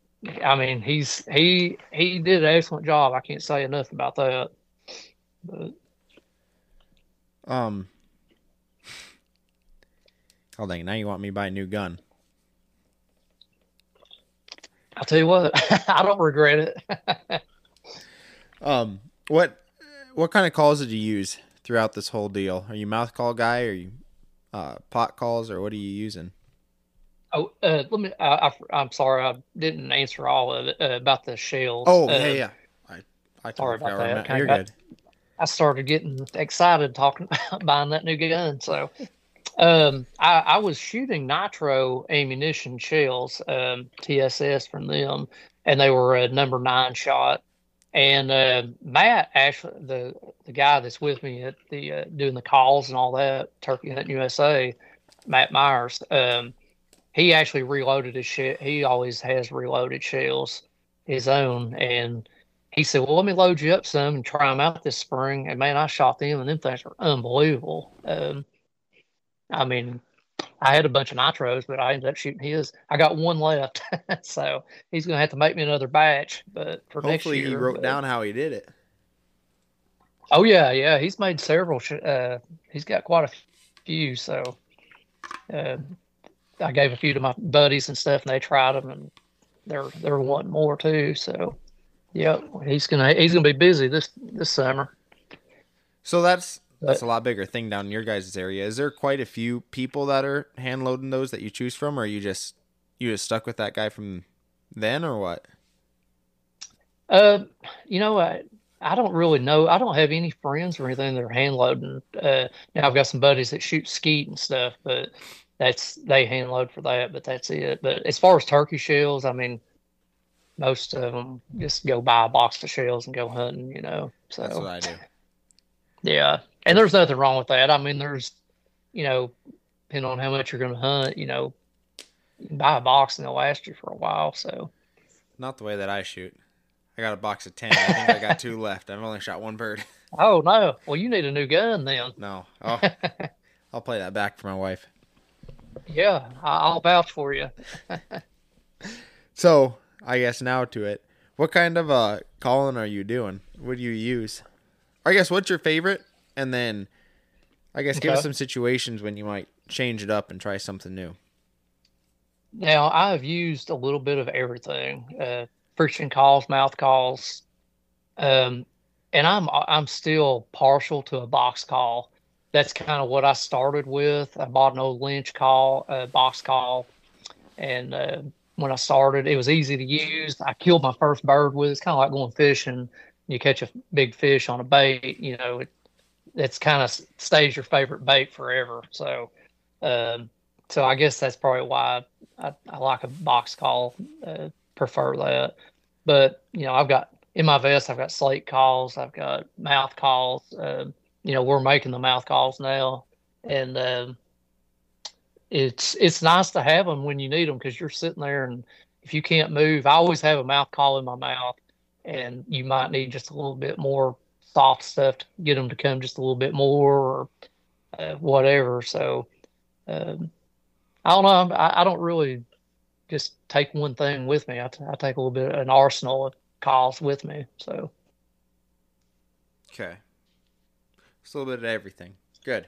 I mean, he's, he, he did an excellent job. I can't say enough about that. But, um, Oh dang! Now you want me to buy a new gun? I'll tell you what, I don't regret it. um, what what kind of calls did you use throughout this whole deal? Are you mouth call guy? Or are you uh, pot calls, or what are you using? Oh, uh, let me. I, am sorry, I didn't answer all of it uh, about the shells. Oh, yeah, yeah. I, I sorry about that. You're got, good. I started getting excited talking about buying that new gun. So, um, I, I, was shooting nitro ammunition shells, um, TSS from them, and they were a number nine shot. And uh, Matt, actually, the the guy that's with me at the uh, doing the calls and all that, Turkey Hunt USA, Matt Myers, um, he actually reloaded his shell. He always has reloaded shells, his own, and he said, "Well, let me load you up some and try them out this spring." And man, I shot them, and them things are unbelievable. Um, I mean, I had a bunch of nitros, but I ended up shooting his. I got one left, so he's going to have to make me another batch. But for hopefully, next year, he wrote but, down how he did it. Oh yeah, yeah, he's made several. Uh, he's got quite a few. So uh, I gave a few to my buddies and stuff, and they tried them, and they're they're wanting more too. So yeah, he's gonna he's gonna be busy this this summer. So that's that's a lot bigger thing down in your guys' area. Is there quite a few people that are hand loading those that you choose from, or you just you just stuck with that guy from then, or what? Uh, you know, I I don't really know. I don't have any friends or anything that are hand loading. Uh, now I've got some buddies that shoot skeet and stuff, but that's they hand load for that. But that's it. But as far as turkey shells, I mean, most of them just go buy a box of shells and go hunting. You know, so that's what I do. Yeah, and there's nothing wrong with that. I mean, there's, you know, depending on how much you're going to hunt, you know, you can buy a box and they'll last you for a while. So, not the way that I shoot. I got a box of ten. I think I got two left. I've only shot one bird. Oh no! Well, you need a new gun then. No. Oh, I'll play that back for my wife. Yeah, I'll vouch for you. so I guess now to it. What kind of uh calling are you doing? What do you use? I guess what's your favorite and then I guess okay. give us some situations when you might change it up and try something new. Now I've used a little bit of everything: uh, friction calls, mouth calls, um, and I'm I'm still partial to a box call. That's kind of what I started with. I bought an old Lynch call, a box call, and uh, when I started, it was easy to use. I killed my first bird with. It's kind of like going fishing. You catch a big fish on a bait, you know, it it's kind of stays your favorite bait forever. So, um, so I guess that's probably why I, I like a box call, uh, prefer that. But you know, I've got in my vest, I've got slate calls, I've got mouth calls. Uh, you know, we're making the mouth calls now, and um, it's it's nice to have them when you need them because you're sitting there and if you can't move, I always have a mouth call in my mouth, and you might need just a little bit more soft stuff to get them to come just a little bit more or uh, whatever. So um, I don't know. I, I, don't really just take one thing with me. I, t- I take a little bit of an arsenal of calls with me. So okay, just a little bit of everything. Good.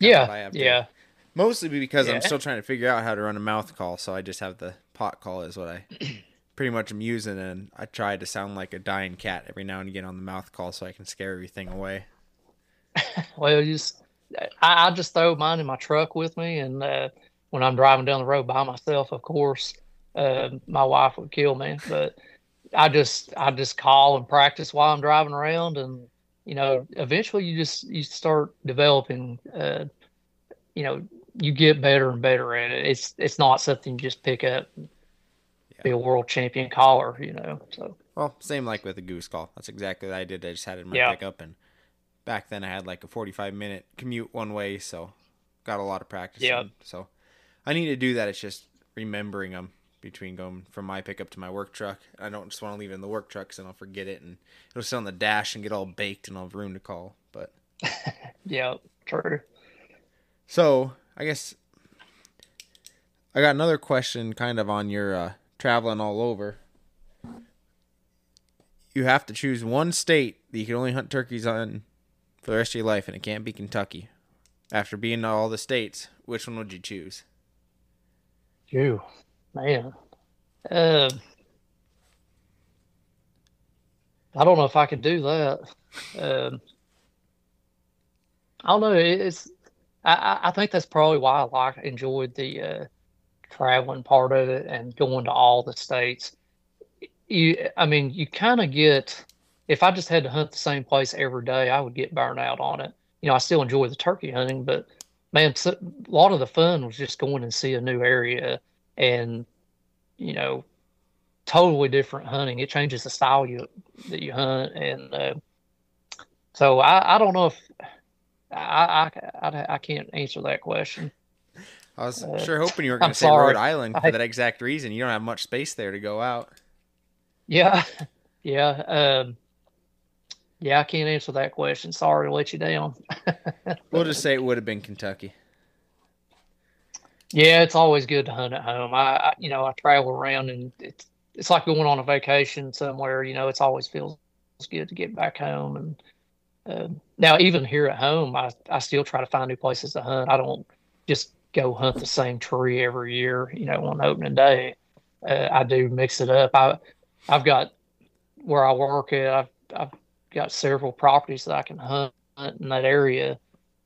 Yeah. Yeah. Mostly because yeah. I'm still trying to figure out how to run a mouth call, so I just have the pot call is what I pretty much am using, and I try to sound like a dying cat every now and again on the mouth call so I can scare everything away. well, you just I, I just throw mine in my truck with me, and uh, when I'm driving down the road by myself, of course, uh, my wife would kill me. But I just I just call and practice while I'm driving around, and you know, eventually you just you start developing. Uh, you know, you get better and better at it. It's it's not something you just pick up, and be a world champion caller. You know, so. Well, same like with the goose call. That's exactly what I did. I just had it in my Yeah. pickup, and back then I had like a 45 minute commute one way, so got a lot of practice. Yeah. in. So I need to do that. It's just remembering them between going from my pickup to my work truck. I don't just want to leave it in the work truck, then I'll forget it, and it'll sit on the dash and get all baked, and I'll have room to call. But Yeah, true. so I guess I got another question, kind of on your uh, traveling all over. You have to choose one state that you can only hunt turkeys on for the rest of your life, and it can't be Kentucky. After being to all the states, which one would you choose? You, man. Um, I don't know if I could do that. Um, I don't know. It's I I think that's probably why I like enjoyed the uh, traveling part of it and going to all the states. You, I mean, you kind of get. If I just had to hunt the same place every day, I would get burned out on it. You know, I still enjoy the turkey hunting, but man, a lot of the fun was just going and see a new area and you know totally different hunting it changes the style you that you hunt and uh, so I, I don't know if I, I I I can't answer that question I was Uh, sure hoping you were going to say Rhode. Island for I- that exact reason. You don't have much space there to go out. yeah yeah um yeah I can't answer that question sorry to let you down We'll just say it would have been Kentucky. Yeah, it's always good to hunt at home. I, I you know, I travel around and it's it's like going on a vacation somewhere. You know, it's always feels good to get back home. And uh, now, even here at home, I I still try to find new places to hunt. I don't just go hunt the same tree every year. You know, on opening day, uh, I do mix it up. I I've got where I work at. I've I've got several properties that I can hunt in that area,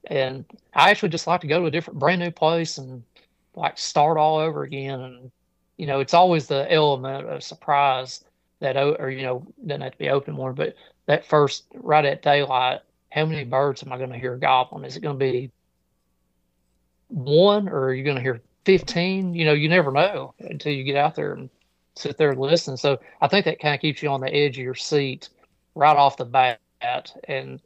and I actually just like to go to a different, brand new place and like start all over again and you know it's always the element of surprise that or you know doesn't have to be open more but that first right at daylight how many birds am i going to hear gobbling is it going to be one or are you going to hear 15 you know you never know until you get out there and sit there and listen. So i think that kind of keeps you on the edge of your seat right off the bat. And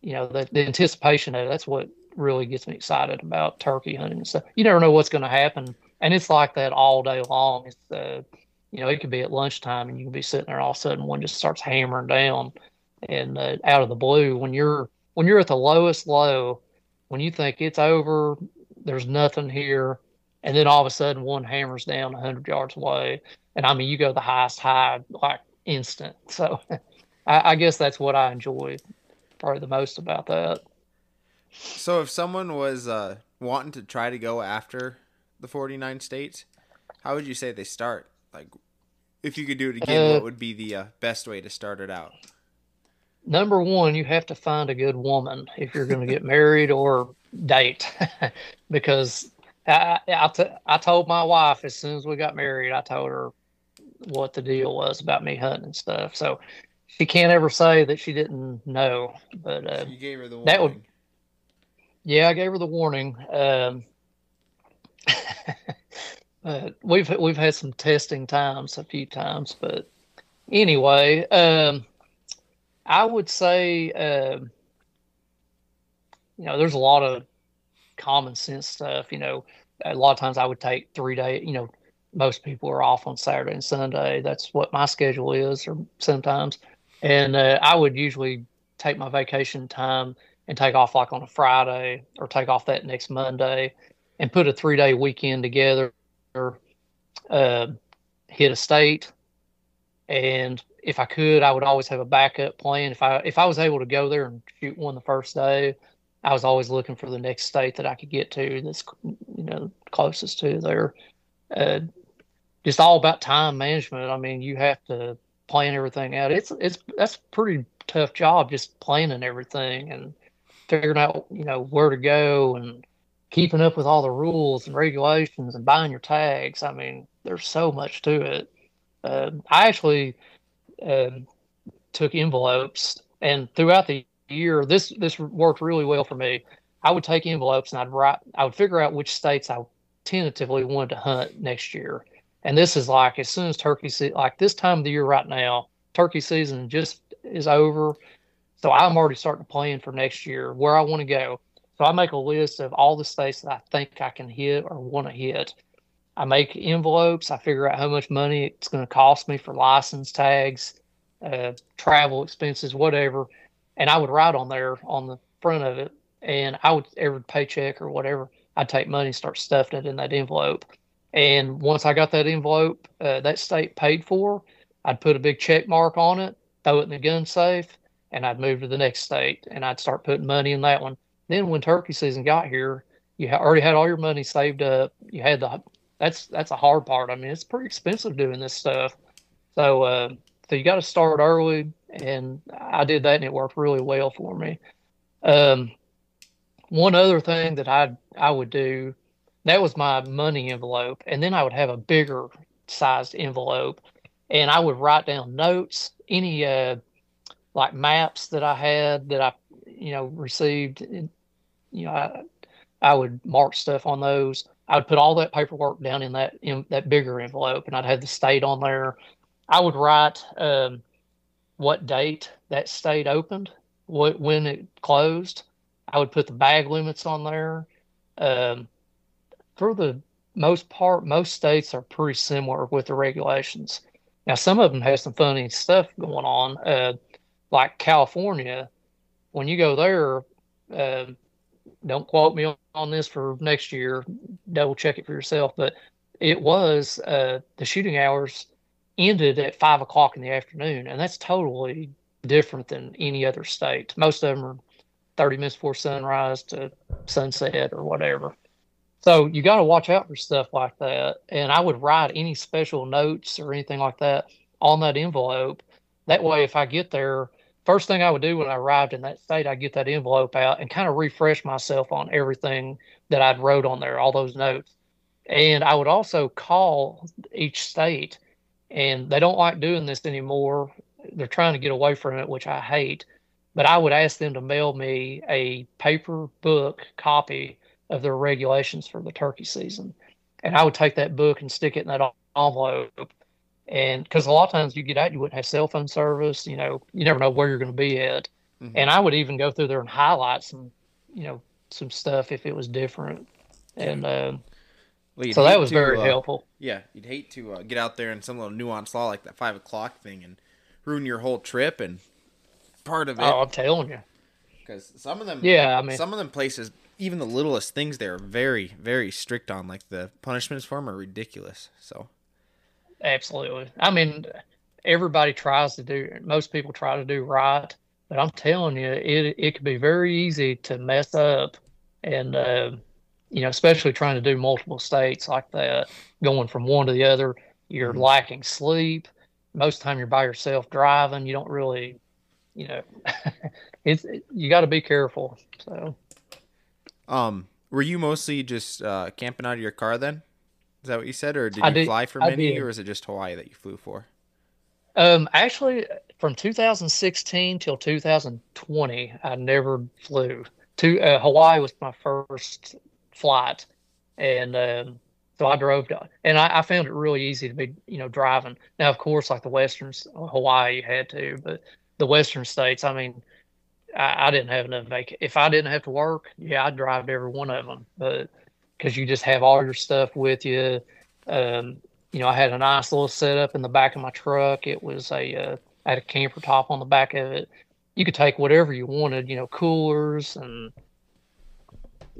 you know the, the anticipation of it, that's what really gets me excited about turkey hunting and stuff. You never know what's going to happen, and it's like that all day long. It's uh, you know, it could be at lunchtime, and you can be sitting there, all of a sudden one just starts hammering down, and uh, out of the blue, when you're when you're at the lowest low, when you think it's over, there's nothing here, and then all of a sudden one hammers down hundred yards away, and I mean you go the highest high like instant. So, I, I guess that's what I enjoy probably the most about that. So if someone was uh, wanting to try to go after the 49 states, how would you say they start? Like, if you could do it again, Uh, what would be the uh, best way to start it out? Number one, you have to find a good woman if you're going to get married or date, because I, I, t- I told my wife as soon as we got married, I told her what the deal was about me hunting and stuff. So she can't ever say that she didn't know. But uh, You gave her the that would- yeah, I gave her the warning. Um, uh, we've we've had some testing times a few times, but anyway, um, I would say um, you know there's a lot of common sense stuff. You know, a lot of times I would take three day. You know, most people are off on Saturday and Sunday. That's what my schedule is, or sometimes, and uh, I would usually take my vacation time and take off like on a Friday or take off that next Monday and put a three day weekend together, or uh, hit a state. And if I could, I would always have a backup plan. If I if I was able to go there and shoot one the first day, I was always looking for the next state that I could get to that's you know closest to there. Uh, just all about time management. I mean, you have to plan everything out. It's it's that's a pretty tough job just planning everything and figuring out you know where to go and keeping up with all the rules and regulations and buying your tags. I mean, there's so much to it. Uh, I actually um, took envelopes, and throughout the year, this this worked really well for me. I would take envelopes and I'd write. I would figure out which states I tentatively wanted to hunt next year. And this is like as soon as turkey season, like this time of the year right now, turkey season just is over. So I'm already starting to plan for next year where I want to go. So I make a list of all the states that I think I can hit or want to hit. I make envelopes. I figure out how much money it's going to cost me for license tags, uh, travel expenses, whatever. And I would write on there on the front of it. And I would every paycheck or whatever, I'd take money and start stuffing it in that envelope. And once I got that envelope, uh, that state paid for, I'd put a big check mark on it, throw it in the gun safe, and I'd move to the next state and I'd start putting money in that one. Then when turkey season got here, you already had all your money saved up. You had the that's that's a hard part. I mean, it's pretty expensive doing this stuff. So uh, so you got to start early, and I did that, and it worked really well for me. Um, one other thing that I I would do that was my money envelope, and then I would have a bigger sized envelope, and I would write down notes, any uh, like maps that I had that I you know received. You know, I, I would mark stuff on those. I would put all that paperwork down in that in that bigger envelope, and I'd have the state on there. I would write um, what date that state opened, what when it closed. I would put the bag limits on there. Um, for the most part, most states are pretty similar with the regulations. Now, some of them have some funny stuff going on, uh, like California. When you go there, uh, don't quote me on this for next year. Double check it for yourself. But it was uh, the shooting hours ended at five o'clock in the afternoon, and that's totally different than any other state. Most of them are 30 minutes before sunrise to sunset or whatever. So you got to watch out for stuff like that. And I would write any special notes or anything like that on that envelope. That way, if I get there, first thing I would do when I arrived in that state, I'd get that envelope out and kind of refresh myself on everything that I'd wrote on there, all those notes. And I would also call each state, and they don't like doing this anymore. They're trying to get away from it, which I hate. But I would ask them to mail me a paper book copy of their regulations for the turkey season. And I would take that book and stick it in that envelope. And because a lot of times you get out, you wouldn't have cell phone service. You know, you never know where you're going to be at. Mm-hmm. And I would even go through there and highlight some, you know, some stuff if it was different. And uh, well, so that was to, very uh, helpful. Yeah, you'd hate to uh, get out there in some little nuanced law like that five o'clock thing and ruin your whole trip and part of it. Oh, I'm telling you. Because some of them, yeah, I mean, some of them places even the littlest things they're very very strict on like the punishments for them are ridiculous so absolutely i mean everybody tries to do most people try to do right but i'm telling you it it can be very easy to mess up and uh, you know especially trying to do multiple states like that going from one to the other you're mm-hmm. lacking sleep most of the time you're by yourself driving you don't really you know it's you got to be careful so um, were you mostly just uh, camping out of your car then? Is that what you said, or did you did, fly for many, or is it just Hawaii that you flew for? Um, actually, from 2016 till 2020, I never flew. To uh, Hawaii was my first flight, and um, so I drove to, and I, I, found it really easy to be, you know, driving. Now, of course, like the western Hawaii, you had to, but the western states, I mean, I, I didn't have enough vac. If I didn't have to work, yeah, I'd drive to every one of them. But because you just have all your stuff with you. Um, you know, I had a nice little setup in the back of my truck. It was a uh, I had a camper top on the back of it. You could take whatever you wanted. You know, coolers and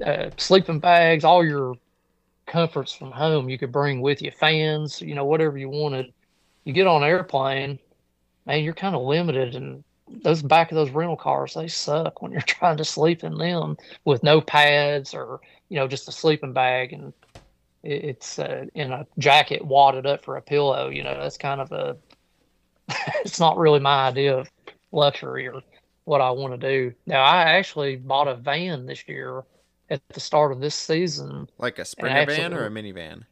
uh, sleeping bags, all your comforts from home you could bring with you, fans, you know, whatever you wanted. You get on an airplane, man, you're kind of limited and those back of those rental cars they suck when you're trying to sleep in them with no pads or you know just a sleeping bag and it's uh, in a jacket wadded up for a pillow you know that's kind of a it's not really my idea of luxury or what I want to do. Now, I actually bought a van this year at the start of this season. Like a Sprinter van or a minivan?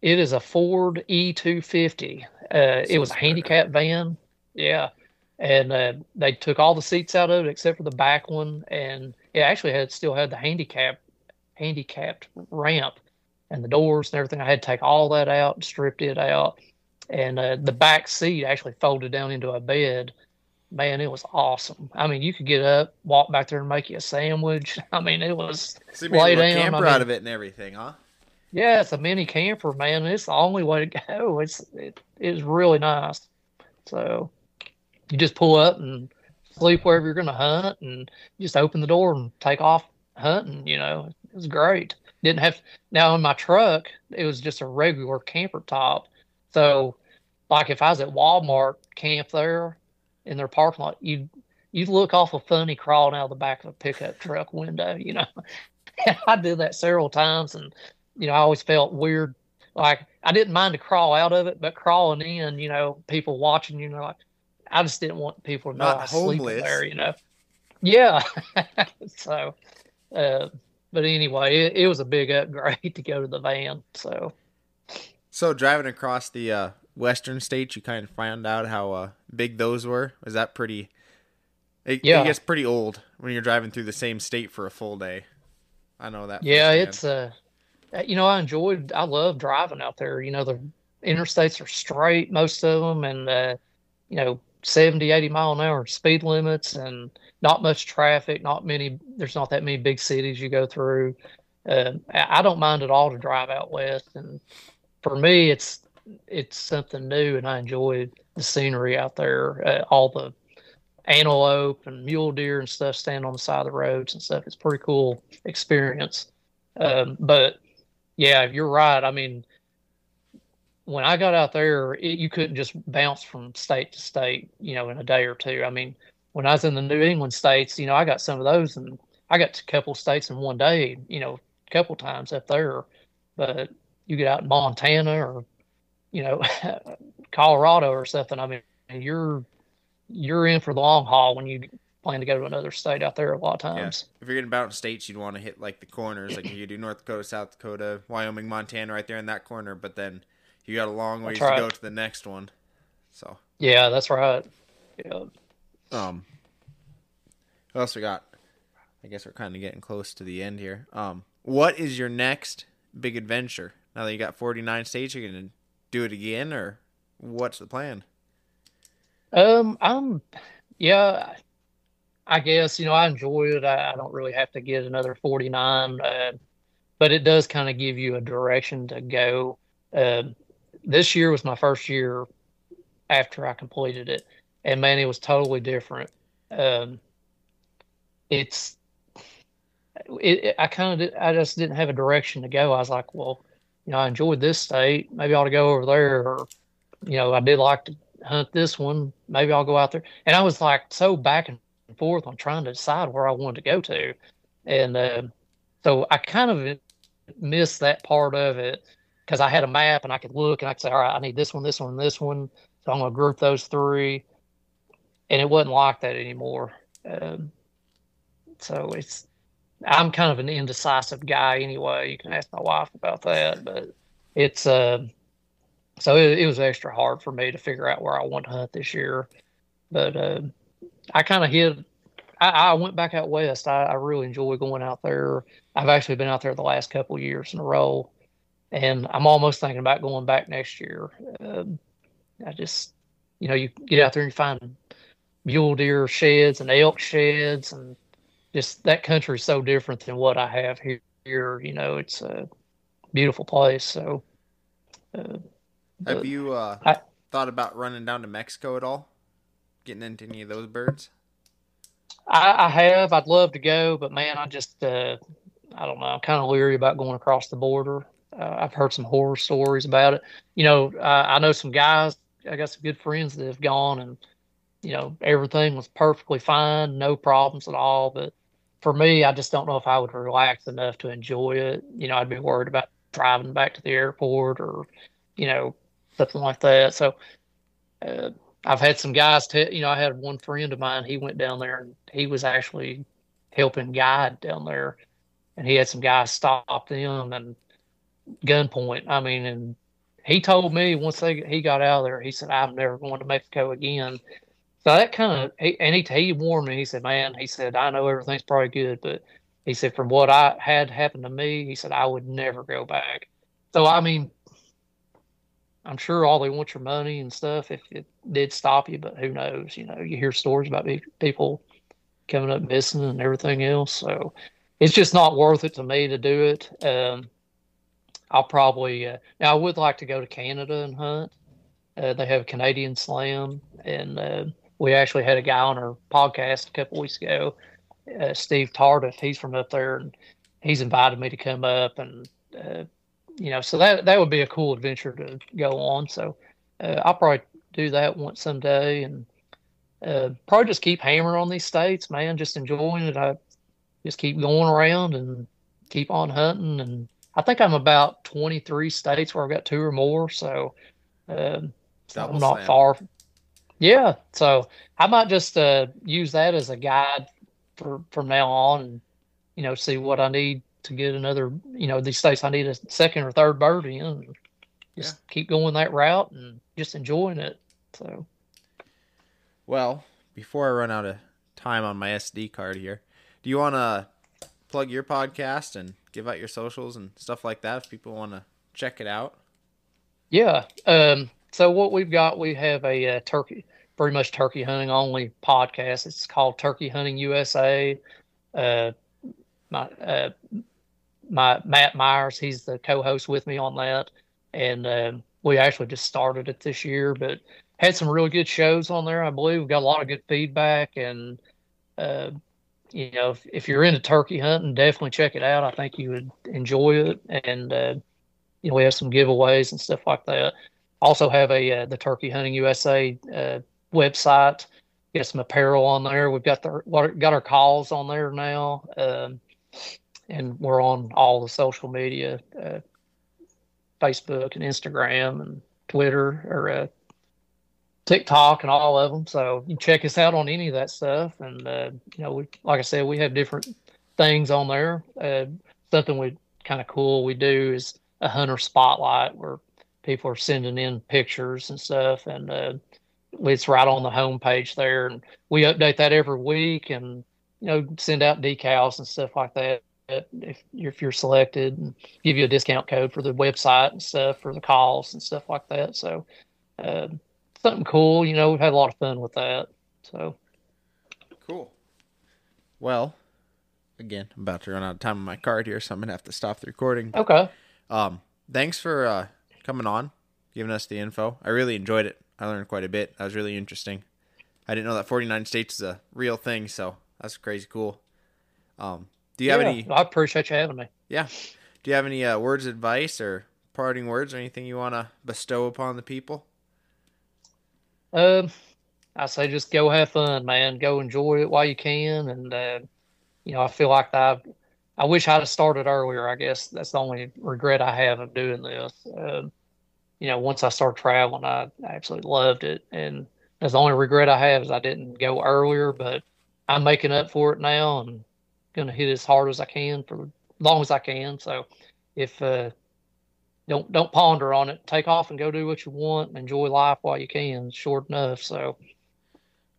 It is a Ford E250. Uh, it was a handicap van. Yeah. And uh, they took all the seats out of it except for the back one. And it actually had still had the handicap handicapped ramp and the doors and everything. I had to take all that out and stripped it out. And uh, the back seat actually folded down into a bed. Man, it was awesome. I mean, you could get up, walk back there, and make you a sandwich. I mean, it was so lay down. camper I mean, out of it and everything, huh? Yeah, it's a mini camper, man. It's the only way to go. It's it is really nice. So you just pull up and sleep wherever you're going to hunt, and just open the door and take off hunting. You know, it was great. Didn't have now in my truck. It was just a regular camper top. So, like if I was at Walmart camp there in their parking lot, you you look awful funny crawling out of the back of a pickup truck window. You know, I did that several times, and you know I always felt weird. Like I didn't mind to crawl out of it, but crawling in, you know, people watching, you know, like I just didn't want people to know Not I sleep there. You know, yeah. so, uh, but anyway, it, it was a big upgrade to go to the van. So, so driving across the uh, western states, you kind of found out how uh, big those were. Was that pretty? It, yeah, it gets pretty old when you're driving through the same state for a full day. I know that. Yeah, it's uh, you know, I enjoyed, I love driving out there. You know, the interstates are straight, most of them, and uh, you know, 70, 80 mile an hour speed limits, and not much traffic, not many, there's not that many big cities you go through. Uh, I don't mind at all to drive out west. And for me, it's, it's something new and I enjoy the scenery out there, uh, all the antelope and mule deer and stuff stand on the side of the roads and stuff. It's pretty cool experience. Um, but yeah, you're right. I mean, when I got out there, it, you couldn't just bounce from state to state, you know, in a day or two. I mean, when I was in the New England states, you know, I got some of those, and I got to a couple states in one day, you know, a couple times up there. But you get out in Montana or, you know, Colorado or something. I mean, you're you're in for the long haul when you plan to go to another state out there a lot of times. Yeah. If you're getting about states, you'd want to hit like the corners, like you do North Dakota, South Dakota, Wyoming, Montana, right there in that corner. But then you got a long ways right. to go to the next one. So yeah, that's right. Yeah. Um, what else we got? I guess we're kind of getting close to the end here. Um, what is your next big adventure? Now that you got 49 states, you're gonna do it again, or what's the plan? Um, I'm, yeah, I guess you know I enjoy it. I, I don't really have to get another 49, uh, but it does kind of give you a direction to go. Uh, this year was my first year after I completed it, and man, it was totally different. Um, it's it, it I kind of I just didn't have a direction to go. I was like, well, you know, I enjoyed this state. Maybe I ought to go over there, or you know, I did like to hunt this one. Maybe I'll go out there. And I was like so back and forth on trying to decide where I wanted to go to, and uh, so I kind of missed that part of it because I had a map and I could look and I could say, all right, I need this one, this one, this one. So I'm going to group those three. And it wasn't like that anymore. Um, so it's, I'm kind of an indecisive guy anyway. You can ask my wife about that, but it's, uh, so it, it was extra hard for me to figure out where I want to hunt this year. But, uh, I kind of hit, I, I, went back out west. I, I really enjoy going out there. I've actually been out there the last couple years in a row and I'm almost thinking about going back next year. Um, I just, you know, you get out there and you find mule deer sheds and elk sheds, and just that country is so different than what I have here. You know, it's a beautiful place. So, uh, have you uh, I, thought about running down to Mexico at all? Getting into any of those birds? I, I have. I'd love to go, but man, I just, uh, I don't know. I'm kind of leery about going across the border. Uh, I've heard some horror stories about it. You know, uh, I know some guys. I got some good friends that have gone, and you know, everything was perfectly fine, no problems at all. But for me, I just don't know if I would relax enough to enjoy it. You know, I'd be worried about driving back to the airport or, you know, something like that. So, uh, I've had some guys. T- you know, I had one friend of mine. He went down there and he was actually helping guide down there, and he had some guys stop them and gunpoint. I mean, and he told me once they he got out of there, he said, "I'm never going to Mexico again." So that kind of, and he he warned me. He said, "Man," he said, "I know everything's probably good, but he said from what I had happened to me, he said I would never go back." So I mean, I'm sure all they want your money and stuff if it did stop you, but who knows? You know, you hear stories about people coming up missing and everything else. So it's just not worth it to me to do it. Um, I'll probably uh, now I would like to go to Canada and hunt. Uh, they have a Canadian Slam, and uh, we actually had a guy on our podcast a couple weeks ago, uh, Steve Tardif. He's from up there, and he's invited me to come up, and uh, you know, so that that would be a cool adventure to go on. So uh, I'll probably do that once someday, and probably just keep hammering on these states, man. Just enjoying it. I just keep going around and keep on hunting and I think I'm about 23 states where I've got two or more. So, um, I'm not slam. far. Yeah. So I might just uh, use that as a guide for from now on and, you know, see what I need to get another, you know, these states I need a second or third bird in. Just yeah. keep going that route and just enjoying it. So, well, before I run out of time on my SD card here, do you want to plug your podcast and give out your socials and stuff like that if people want to check it out? Yeah. Um, so what we've got, we have a uh, turkey, pretty much turkey hunting only podcast. It's called Turkey Hunting USA. Uh, my uh, my Matt Myers, he's the co-host with me on that, and uh, we actually just started it this year, but had some really good shows on there. I believe we got a lot of good feedback, and uh, you know, if, if you're into turkey hunting, definitely check it out. I think you would enjoy it. And, uh, you know, we have some giveaways and stuff like that. Also have a, uh, the Turkey Hunting USA uh, website. Get some apparel on there. We've got the, got our calls on there now. Um, and we're on all the social media, uh, Facebook and Instagram and Twitter or uh, TikTok and all of them. So you check us out on any of that stuff. And, uh, you know, we, like I said, we have different things on there. Uh, something we kind of cool we do is a hunter spotlight where people are sending in pictures and stuff. And uh, it's right on the homepage there. And we update that every week and, you know, send out decals and stuff like that. If, if you're selected and give you a discount code for the website and stuff for the calls and stuff like that. So, uh, something cool. You know, we've had a lot of fun with that. So cool. Well, again, I'm about to run out of time on my card here, so I'm gonna have to stop the recording. Okay. Um, thanks for uh, coming on, giving us the info. I really enjoyed it. I learned quite a bit. That was really interesting. I didn't know that 49 states is a real thing, so that's crazy cool. Um, do you yeah, have any? I appreciate you having me. Yeah. Do you have any uh, words of advice or parting words or anything you want to bestow upon the people? Um, I say just go have fun, man. Go enjoy it while you can, and uh, you know I feel like I I wish I'd have started earlier. I guess that's the only regret I have of doing this. Uh, you know, once I started traveling, I, absolutely loved it, and that's the only regret I have is I didn't go earlier. But I'm making up for it now, and gonna hit as hard as I can for as long as I can. So if uh, don't don't ponder on it. Take off and go do what you want and enjoy life while you can. short enough. So,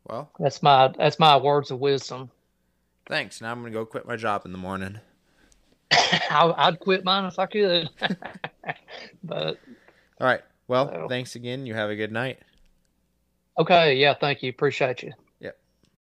well, that's my that's my words of wisdom. Thanks. Now I'm gonna go quit my job in the morning. I, would quit mine if I could. but all right. Well, so. thanks again. You have a good night. Okay. Yeah. Thank you. Appreciate you.